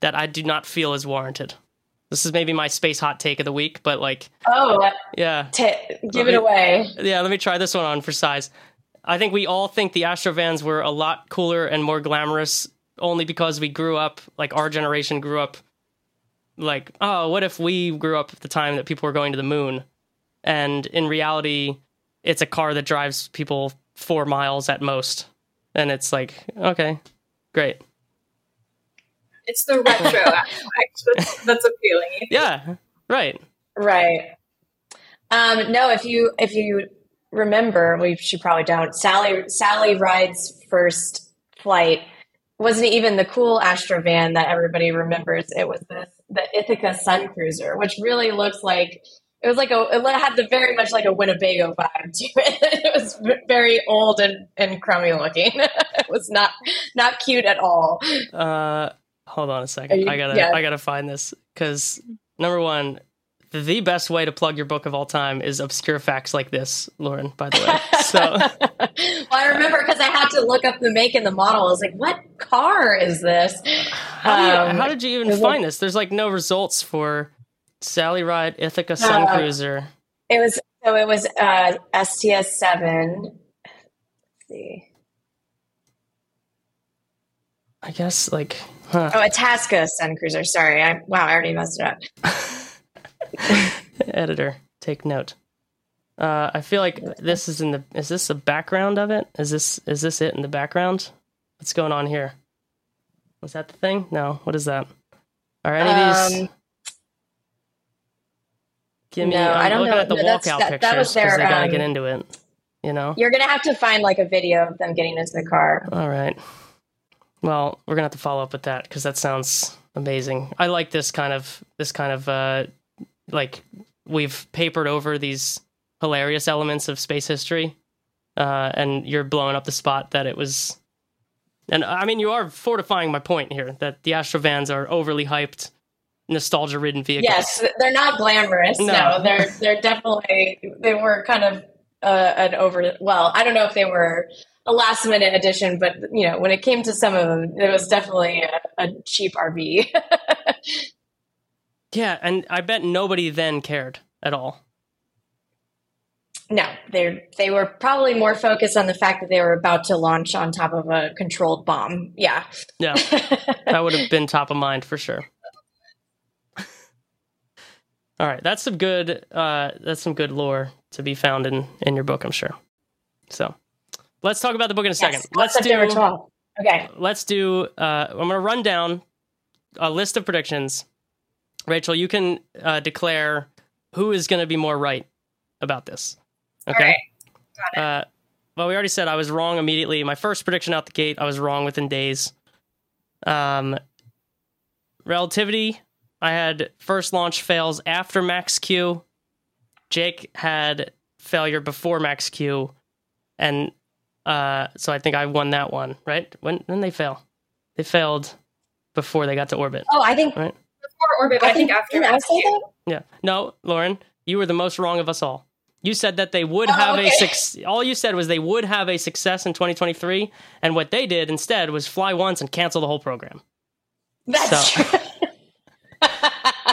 that I do not feel is warranted. This is maybe my space hot take of the week, but like, Oh, yeah. t- give it away. Yeah, let me try this one on for size. I think we all think the Astrovans were a lot cooler and more glamorous only because we grew up, like our generation grew up like, oh, what if we grew up at the time that people were going to the moon, and in reality, it's a car that drives people four miles at most, and it's like, okay, great, It's the retro (laughs) aspect that's, that's appealing. yeah, right, Right. Um, no, if you if you remember, we should probably don't. Sally Sally Ride's first flight wasn't even the cool Astro van that everybody remembers. It was the the Ithaca Sun Cruiser, which really looks like it was like a it had the very much like a Winnebago vibe to it. (laughs) It was very old and, and crummy looking. (laughs) it was not not cute at all. Uh, hold on a second. you- I gotta yeah. I gotta find this because number one, the best way to plug your book of all time is obscure facts like this, Loren. By the way, (laughs) so well, I remember because I had to look up the make and the model. I was like, "What car is this?" how, you, Um, how did you even find this? There's like no results for Sally Ride Ithaca Sun Uh, Cruiser. It was so. It was uh, STS seven. See. I guess like huh. Oh, a Tasca Sun Cruiser. Sorry. I, wow, I already messed it up. (laughs) editor take note. Uh, I feel like this is in the. Is this the background of it? Is this is this it in the background? What's going on here? Was that the thing? No. What is that? Are any of these? Um, Give me. no, I'm I don't looking know. at the No, walkout that- pictures that was because they gotta um, get into it. You know. You're gonna have to find like a video of them getting into the car. All right. Well, we're gonna have to follow up with that because that sounds amazing. I like this kind of this kind of uh, like we've papered over these hilarious elements of space history, uh, and you're blowing up the spot that it was. And I mean, you are fortifying my point here that the Astrovans are overly hyped, nostalgia-ridden vehicles. Yes, they're not glamorous. No. No, they're they're definitely they were kind of uh, an over. Well, I don't know if they were a last minute addition, but you know, when it came to some of them, it was definitely a, a cheap RV. (laughs) Yeah, and I bet nobody then cared at all. no, they they were probably more focused on the fact that they were about to launch on top of a controlled bomb. Yeah. Yeah, (laughs) that would have been top of mind for sure. (laughs) All right, that's some good. Uh, that's some good lore to be found in in your book, I'm sure. So, let's talk about the book in a second. Let's do. 12th. Okay. Let's do. Uh, I'm going to run down a list of predictions. Rachael, you can uh, declare who is going to be more right about this. Okay. All right. Got it. Uh, well, we already said I was wrong immediately. My first prediction out the gate, I was wrong within days. Um, relativity, I had first launch fails after Max Q. Jake had failure before Max Q, and uh, so I think I won that one. Right? When when they fail, they failed before they got to orbit. Oh, I think Right? Before orbit, but I think after didn't I say that? Yeah. No, Loren, you were the most wrong of us all. You said that they would Oh, have a success. All you said was they would have a success in 2023, and what they did instead was fly once and cancel the whole program. That's So- true. (laughs)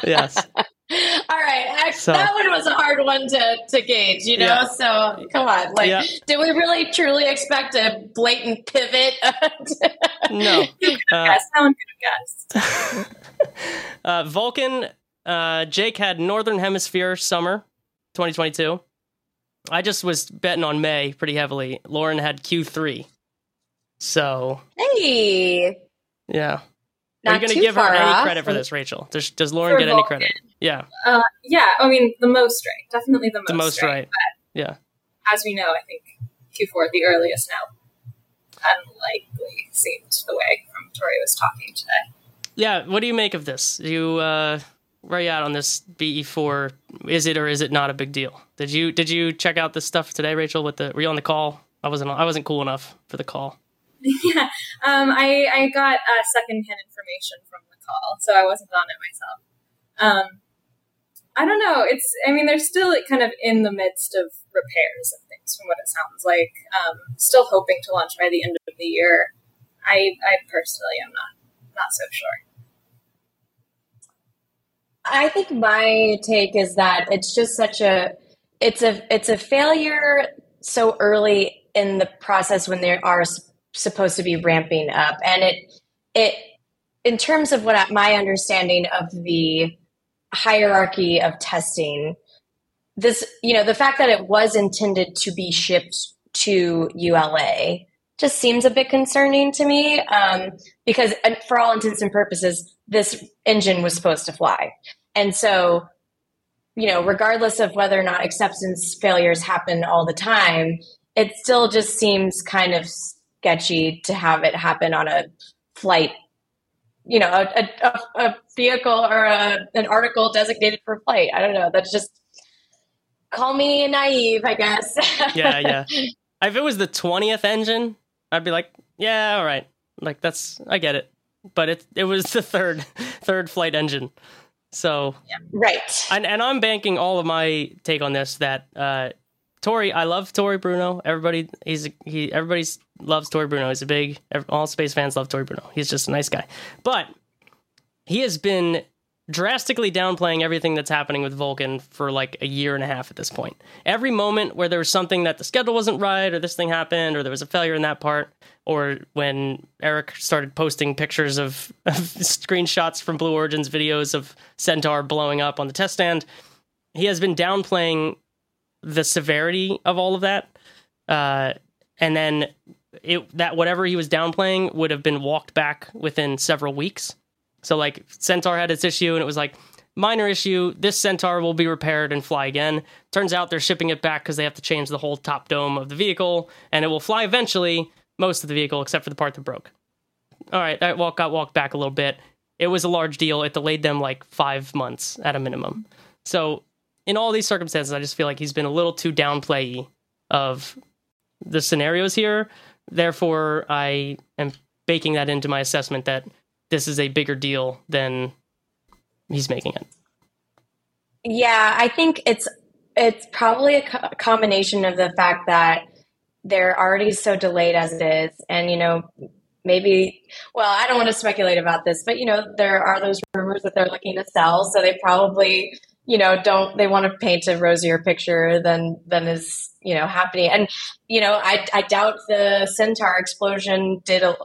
Yes. All right. I- So- that one was a hard one to, to gauge, you know? Yeah. So come on. Like, Yeah. did we really truly expect a blatant pivot? (laughs) No. Uh, Yes, no one could have guessed. (laughs) uh, Vulcan, uh, Jake had Northern Hemisphere summer 2022. I just was betting on May pretty heavily. Loren had Q3. So, hey. yeah. Are Not you going to give her any off. credit for this, Rachael? Does, does Loren For get any credit? Yeah, Uh, yeah, I mean the most right, definitely the most, the most right. Yeah. As we know, I think Q4 the earliest now. Unlikely seemed the way from Tory was talking today. Yeah, what do you make of this? You uh where are you at on this BE4? Is it or is it not a big deal? Did you did you check out this stuff today, Rachael? With the were you on the call? I wasn't I wasn't cool enough for the call. (laughs) yeah, um, I I got uh, secondhand information from the call, so I wasn't on it myself. Um, I don't know. It's I mean they're still kind of in the midst of repairs and things, from what it sounds like. Um, still hoping to launch by the end of the year. I I personally am not not so sure. I think my take is that it's just such a it's a it's a failure so early in the process when they are supposed to be ramping up and it it in terms of what my understanding of the hierarchy of testing, this, you know, the fact that it was intended to be shipped to ULA just seems a bit concerning to me um, because, for all intents and purposes, this engine was supposed to fly. And so, you know, regardless of whether or not acceptance failures happen all the time, it still just seems kind of sketchy to have it happen on a flight you know a, a, a vehicle or a, an article designated for flight. I don't know. That's just call me naive i guess. Yeah yeah. If it was the 20th engine i'd be like yeah all right like that's i get it but it it was (laughs) the third third flight engine so yeah. right and, and i'm banking all of my take on this that uh Tory, I love Tory Bruno. Everybody, he's he. Everybody loves Tory Bruno. He's a big. All space fans love Tory Bruno. He's just a nice guy. But he has been drastically downplaying everything that's happening with Vulcan for like a year and a half at this point. Every moment where there was something that the schedule wasn't right, or this thing happened, or there was a failure in that part, or when Eric started posting pictures of, (laughs) of screenshots from Blue Origin's videos of Centaur blowing up on the test stand, he has been downplaying the severity of all of that. Uh, and then it that whatever he was downplaying would have been walked back within several weeks. So like Centaur had its issue and it was like minor issue, this Centaur will be repaired and fly again. Turns out they're shipping it back because they have to change the whole top dome of the vehicle and it will fly eventually, most of the vehicle except for the part that broke. All right, that walk got walked back a little bit. It was a large deal. It delayed them like five months at a minimum. So in all these circumstances, I just feel like he's been a little too downplay of the scenarios here. Therefore, I am baking that into my assessment that this is a bigger deal than he's making it. Yeah, I think it's it's probably a, co- combination of the fact that they're already so delayed as it is, and you know maybe well i don't want to speculate about this but you know there are those rumors that they're looking to sell so they probably you know don't they want to paint a rosier picture than than is you know happening and you know i i doubt the centaur explosion did a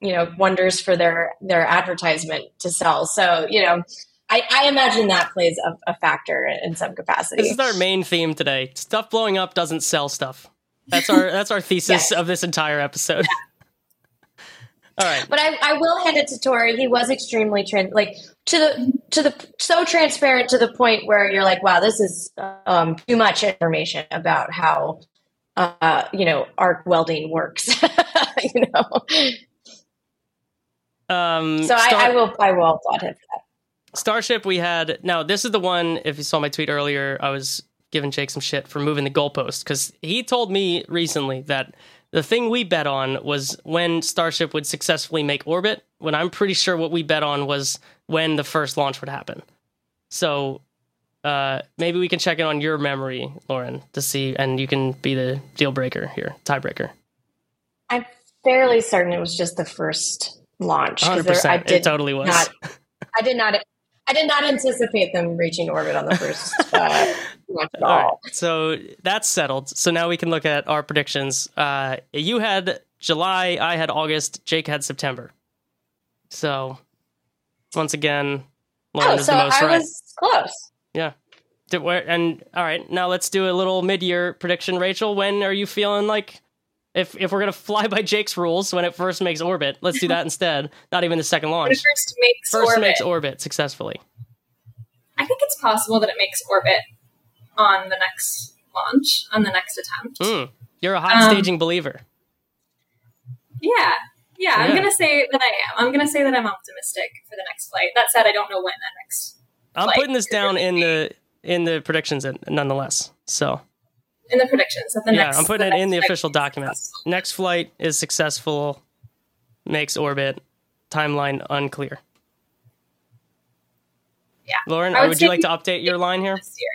you know wonders for their their advertisement to sell so you know I, I imagine that plays a, a factor in some capacity. This is our main theme today. Stuff blowing up doesn't sell stuff. That's our that's our thesis (laughs) yes. of this entire episode. Yeah. (laughs) All right. But I, I will hand it to Tory. He was extremely trans like to the to the so transparent to the point where you're like, wow, this is um, too much information about how uh, you know arc welding works. (laughs) you know. Um, so Star- I, I, will I will applaud him for that. Starship, we had now. This is the one. If you saw my tweet earlier, I was giving Jake some shit for moving the goalpost because he told me recently that the thing we bet on was when Starship would successfully make orbit. When I'm pretty sure what we bet on was when the first launch would happen. So uh, maybe we can check in on your memory, Loren, to see, and you can be the deal breaker here, tiebreaker. I'm fairly certain it was just the first launch. 100%. There, I did it totally was. Not, (laughs) I did not. I did not anticipate them reaching orbit on the first uh, (laughs) launch at all. all right. So that's settled. So now we can look at our predictions. Uh, you had July, I had August, Jake had September. So once again, Loren oh, is so the most I right. was close. Yeah. And all right, now let's do a little mid-year prediction. Rachael, when are you feeling like if if we're gonna fly by Jake's rules when it first makes orbit, let's do that (laughs) instead. Not even the second launch. When it first makes first orbit. makes orbit successfully. I think it's possible that it makes orbit on the next launch, on the next attempt. Mm, you're a hot um, staging believer. Yeah, yeah, I'm gonna say that I am. I'm gonna say that I'm optimistic for the next flight. That said, I don't know when that next. I'm putting this down in the in the predictions, nonetheless. So. In the predictions, that the yeah, next, I'm putting it in the official document. Next flight is successful, makes orbit, timeline unclear. Yeah, Loren, would, would you like to update your line here? This year.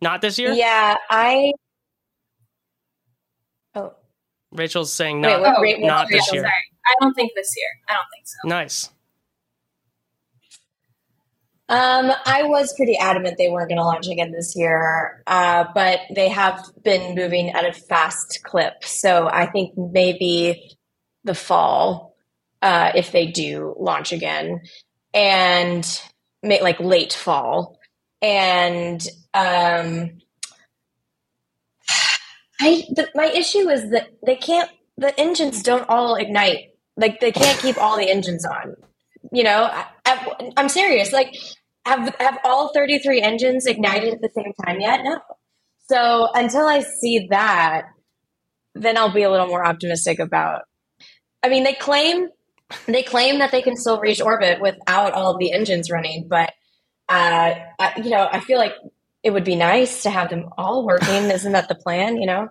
Not this year. Yeah, I. Oh. Rachel's saying not, wait, wait, wait, not oh, this year. Sorry. I don't think this year. I don't think so. Nice. Um, I was pretty adamant they weren't going to launch again this year, uh, but they have been moving at a fast clip. So I think maybe the fall uh, if they do launch again, and may, like late fall. And um, I the, my issue is that they can't. The engines don't all ignite. Like they can't keep all the engines on. You know, I, I'm serious. Like, have have all 33 engines ignited at the same time yet? No. So until I see that, then I'll be a little more optimistic about. I mean, they claim they claim that they can still reach orbit without all of the engines running, but uh, I, you know, I feel like it would be nice to have them all working. (laughs) Isn't that the plan? You know.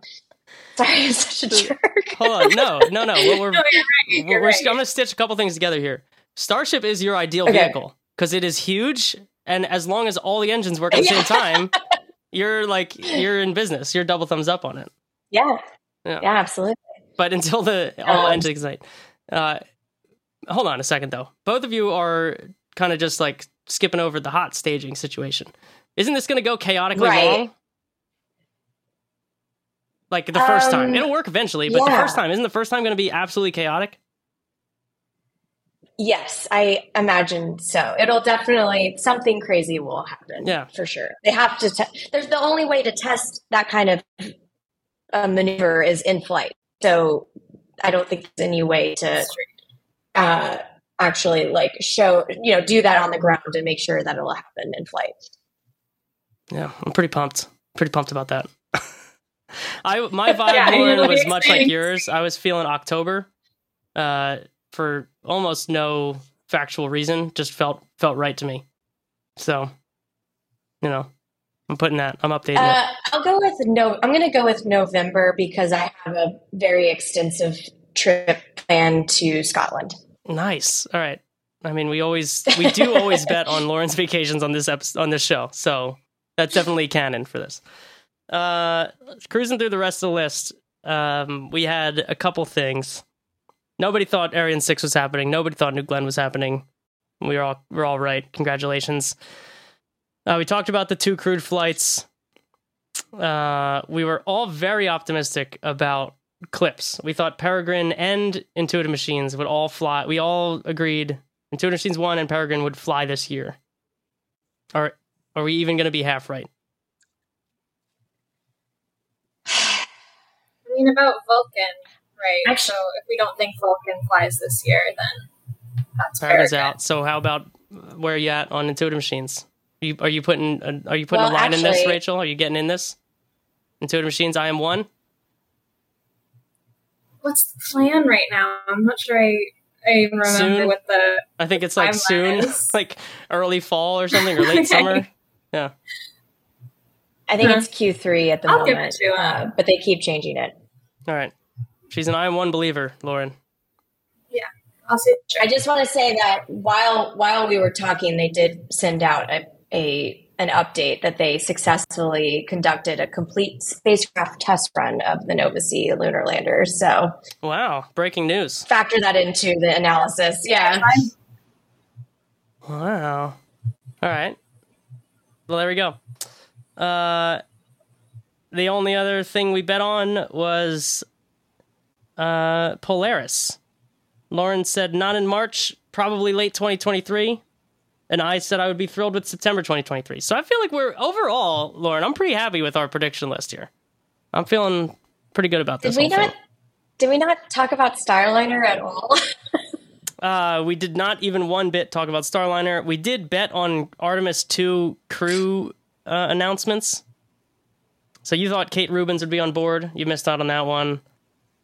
Sorry, I'm such a jerk. Hold on, no, no, no. We're, we're, No, you're right. (laughs) You're we're- right. I'm going to stitch a couple things together here. Starship is your ideal Okay. vehicle because it is huge, and as long as all the engines work at the same time, you're like you're in business. You're double thumbs up on it. Yeah. Yeah. yeah, absolutely. But until the (laughs) all Um, engines ignite, uh, hold on a second though. Both of you are kind of just like skipping over the hot staging situation. Isn't this going to go chaotically Right. wrong? Like the first time, Um, it'll work eventually, but the first time isn't the first time going to be absolutely chaotic? Yes, I imagine so. It'll definitely something crazy will happen. Yeah. for sure. They have to. Te- there's the only way to test that kind of uh, maneuver is in flight. So I don't think there's any way to uh, actually like show you know do that on the ground and make sure that it'll happen in flight. Yeah, I'm pretty pumped. Pretty pumped about that. (laughs) I my (laughs) vibe Yeah, was much like yours. I was feeling October, uh, for almost no factual reason. Just felt felt right to me. So, you know, I'm putting that. I'm updating it. Uh, I'll go with no. I'm going to go with November because I have a very extensive trip planned to Scotland. Nice. All right. I mean, we always we do always (laughs) bet on Loren's vacations on this episode on this show, so that's definitely canon for this. Uh, cruising through the rest of the list, um, we had a couple things. Nobody thought Ariane Six was happening. Nobody thought New Glenn was happening. We were all we're all right. Congratulations. Uh, we talked about the two crewed flights. Uh, we were all very optimistic about CLPS. We thought Peregrine and Intuitive Machines would all fly. We all agreed Intuitive Machines 1 and Peregrine would fly this year. Are, are we even going to be half right? (sighs) I mean, about Vulcan, right? Actu- so if we don't think Vulcan flies this year, then that's Peregrine's Peregrine. out. So how about uh, where are you at on Intuitive Machines? Are you, are you putting a, are you putting Well, a line in this, Rachael? Are you getting in this? Intuitive Machines, IM-1. What's the plan right now? I'm not sure I, I even remember Soon? what the. I think it's like soon, is- (laughs) like early fall or something, or late (laughs) Okay. summer. Yeah. I think Huh. it's Q3 at the I'll give it moment, uh, but they keep changing it. All right. She's an IM-1 believer, Loren. I'll say I just want to say that while while we were talking, they did send out a, a an update that they successfully conducted a complete spacecraft test run of the Nova C lunar lander. So Wow, breaking news. factor that into the analysis. Yeah. Wow. All right. Well, there we go. Uh, the only other thing we bet on was uh, Polaris. Loren said not in March, probably late 2023. And I said I would be thrilled with September 2023. So I feel like we're overall, Loren, I'm pretty happy with our prediction list here. I'm feeling pretty good about Did this. we whole thing. did we not talk about Starliner at all? (laughs) Uh, we did not even one bit talk about Starliner. We did bet on Artemis 2 crew uh, announcements. So you thought Kate Rubins would be on board. You missed out on that one.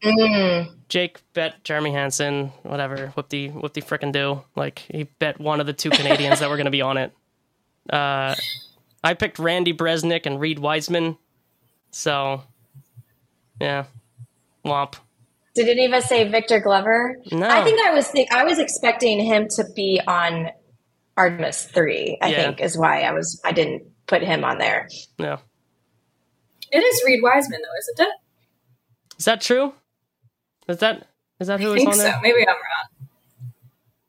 Mm. Jake bet Jeremy Hansen, whatever. Whoop the whoop the frickin' do. Like he bet one of the two Canadians that were going to be on it. Uh, I picked Randy Bresnik and Reed Wiseman. So, yeah, womp. Did it even say Victor Glover? No. I think I was think I was expecting him to be on Artemis three. I Yeah. think is why I was I didn't put him on there. No, It is Reed Wiseman, though, isn't it? is that true? Is that is that who I is think on so. there? Maybe I'm wrong.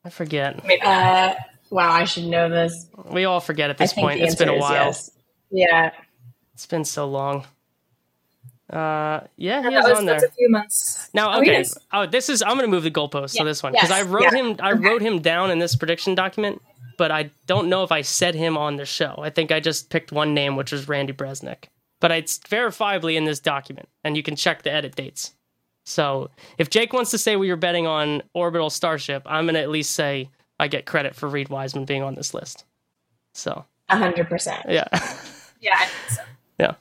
I forget. Maybe. Uh, wow, I should know this. We all forget at this think point. It's been a while. yes. Yeah. It's been so long. Uh, yeah, he And was on there. that's a few months. Now, Oh, he okay. Oh, this is. I'm going to move the goalpost to this one because Yes. I wrote Yeah. him. I wrote him down in this prediction document, but I don't know if I said him on the show. I think I just picked one name, which was Randy Bresnik. But it's verifiably in this document, and you can check the edit dates. So if Jake wants to say we were betting on Orbital Starship, I'm going to at least say I get credit for Reed Wiseman being on this list. So A hundred percent. yeah, (laughs) Yeah, I think so. yeah.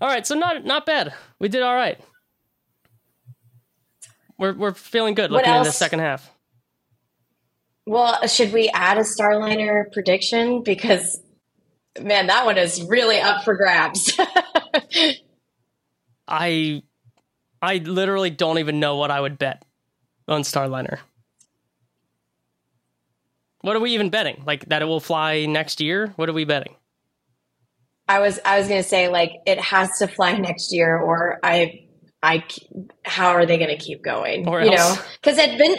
All right, so not not bad. We did all right. We're we're feeling good What looking in the second half. Well, should we add a Starliner prediction? Because man, that one is really up for grabs. (laughs) I I literally don't even know what I would bet on Starliner. What are we even betting? Like that it will fly next year? What are we betting? I was I was gonna say like it has to fly (laughs) next year, or I I how are they gonna keep going? Or you else. know, because it'd been.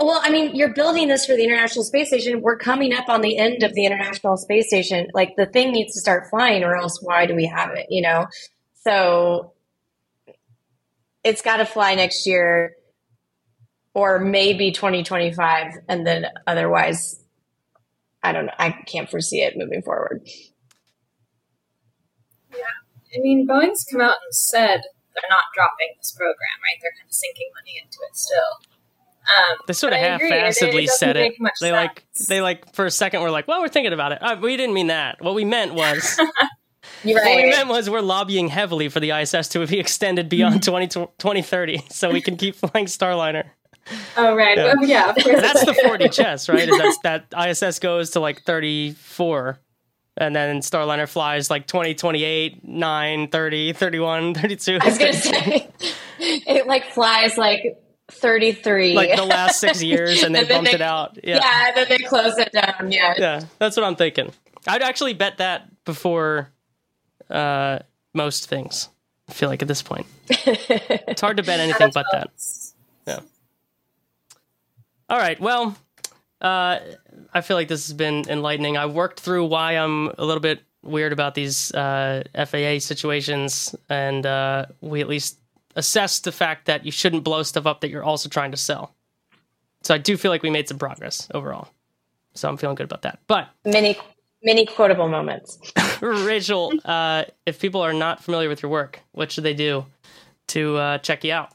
Well, I mean, you're building this for the International Space Station. We're coming up on the end of the International Space Station. Like the thing needs to start flying, or else why do we have it? You know, so it's got to fly next year, or maybe 2025, and then otherwise, I don't know. I can't foresee it moving forward. Yeah i mean, Boeing's come out and said they're not dropping this program, right? They're kind of sinking money into it still. Um, They sort of but I agree, it- half-assedly it doesn't said it. make much They like they like for a second were like, "Well, we're thinking about it." Uh, we didn't mean that. What we meant was (laughs) You're what we meant was we're lobbying heavily for the ISS to be (laughs) extended beyond (laughs) 20, 2030 so we can keep flying Starliner. Oh right, Yeah. yeah, yeah of course. That's the 4D (laughs) chess, right? Is that's, that ISS goes to like 34 and then Starliner flies like 20, 28, 9, 30, 31, 32. I was gonna say it like flies like 33. like the last six years and they bumped they- it out. yeah. Yeah. and then they close it down. Yeah. Yeah, that's what I'm thinking. I'd actually bet that before uh, most things. I feel like at this point, (laughs) it's hard to bet anything but that. Yeah. All right. Well, uh, I feel like this has been enlightening. I worked through why I'm a little bit weird about these uh, FAA situations, and uh, we at least assessed the fact that you shouldn't blow stuff up that you're also trying to sell. So I do feel like we made some progress overall. So I'm feeling good about that. But Many many quotable moments. (laughs) Rachael, uh, if people are not familiar with your work, what should they do to uh, check you out?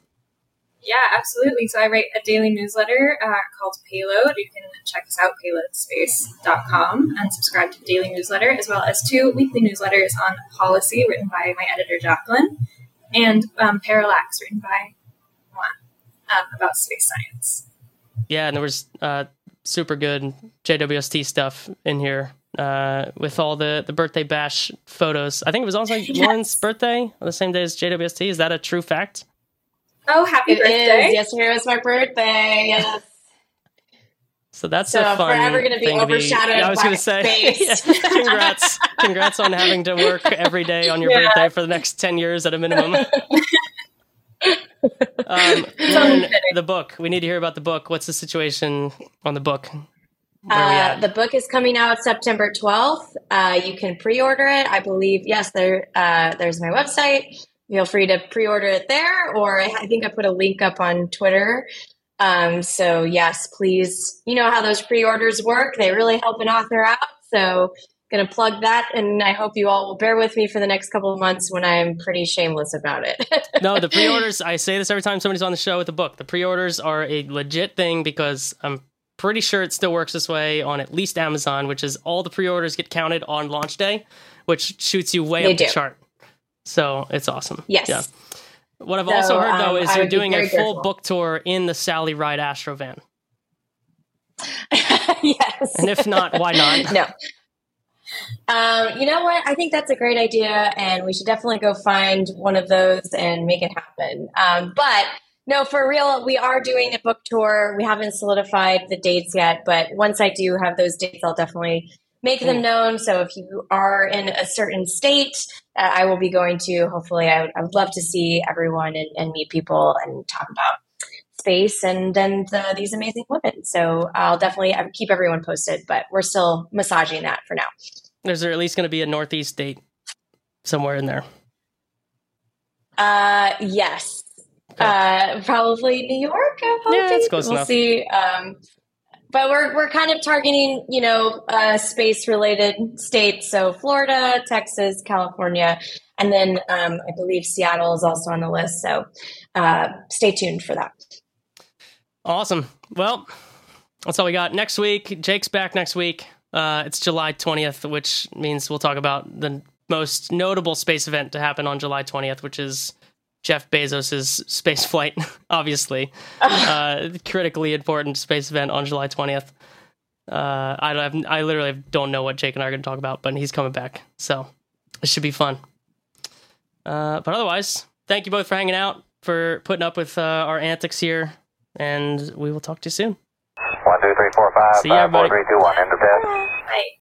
Yeah, absolutely. So I write a daily newsletter uh, called Payload. You can check us out, payloadspace.com, and subscribe to the daily newsletter, as well as two weekly newsletters on policy written by my editor, Jacqueline, and um, Parallax written by Juan um, about space science. Yeah, and there was uh, super good JWST stuff in here uh, with all the, the birthday bash photos. I think it was also (laughs) Loren's birthday on the same day as JWST. Is that a true fact? Oh, happy It is. birthday! Yesterday was my birthday. Yes. So that's So a fun forever gonna be thing to overshadowed I was going to say, space. (laughs) congrats, congrats on having to work every day on your Yeah. birthday for the next ten years at a minimum. (laughs) um, Loren, the book. We need to hear about the book. What's the situation on the book? Where are we Uh, the book is coming out September 12th. Uh, you can pre-order it. I believe, yes, there, uh, there's my website. Feel free to pre-order it there, or I think I put a link up on Twitter. Um, so yes, please, you know how those pre-orders work. They really help an author out. So gonna plug that and I hope you all will bear with me for the next couple of months when I am pretty shameless about it. (laughs) no, the pre-orders. I say this every time somebody's on the show with a book. The pre-orders are a legit thing because I'm pretty sure it still works this way on at least Amazon, which is all the pre-orders get counted on launch day, which shoots you way They up the chart. So it's awesome. Yes. Yeah. What I've So, also heard though um, is you're doing a full careful. book tour in the Sally Ride Astro van, (laughs) yes. and if not, why not? (laughs) no. Um, you know what? I think that's a great idea, and we should definitely go find one of those and make it happen. Um, but no, for real, we are doing a book tour. We haven't solidified the dates yet, but once I do have those dates, I'll definitely make them known. So if you are in a certain state, uh, I will be going to. Hopefully, I would, I would love to see everyone and, and meet people and talk about space and and uh, these amazing women. So I'll definitely keep everyone posted, but we're still massaging that for now. Is there at least going to be a Northeast date somewhere in there? Uh, yes. Uh, probably New York. Yeah, it's close we'll enough. see. Um, but we're we're kind of targeting, you know, uh, space related states. So Florida, Texas, California, and then um, I believe Seattle is also on the list. So uh, stay tuned for that. Awesome. Well, that's all we got. Next week, Jake's back next week. Uh, it's July 20th, which means we'll talk about the most notable space event to happen on July 20th, which is Jeff Bezos' space flight, (laughs) obviously. (laughs) uh, critically important space event on July 20th. Uh, I, don't have, I literally don't know what Jake and I are going to talk about, but he's coming back. So it should be fun. Uh, but otherwise, thank you both for hanging out, for putting up with uh, our antics here, and we will talk to you soon. One, two, three, four, five, See five, four, everybody. three, two, one. End of test. Bye.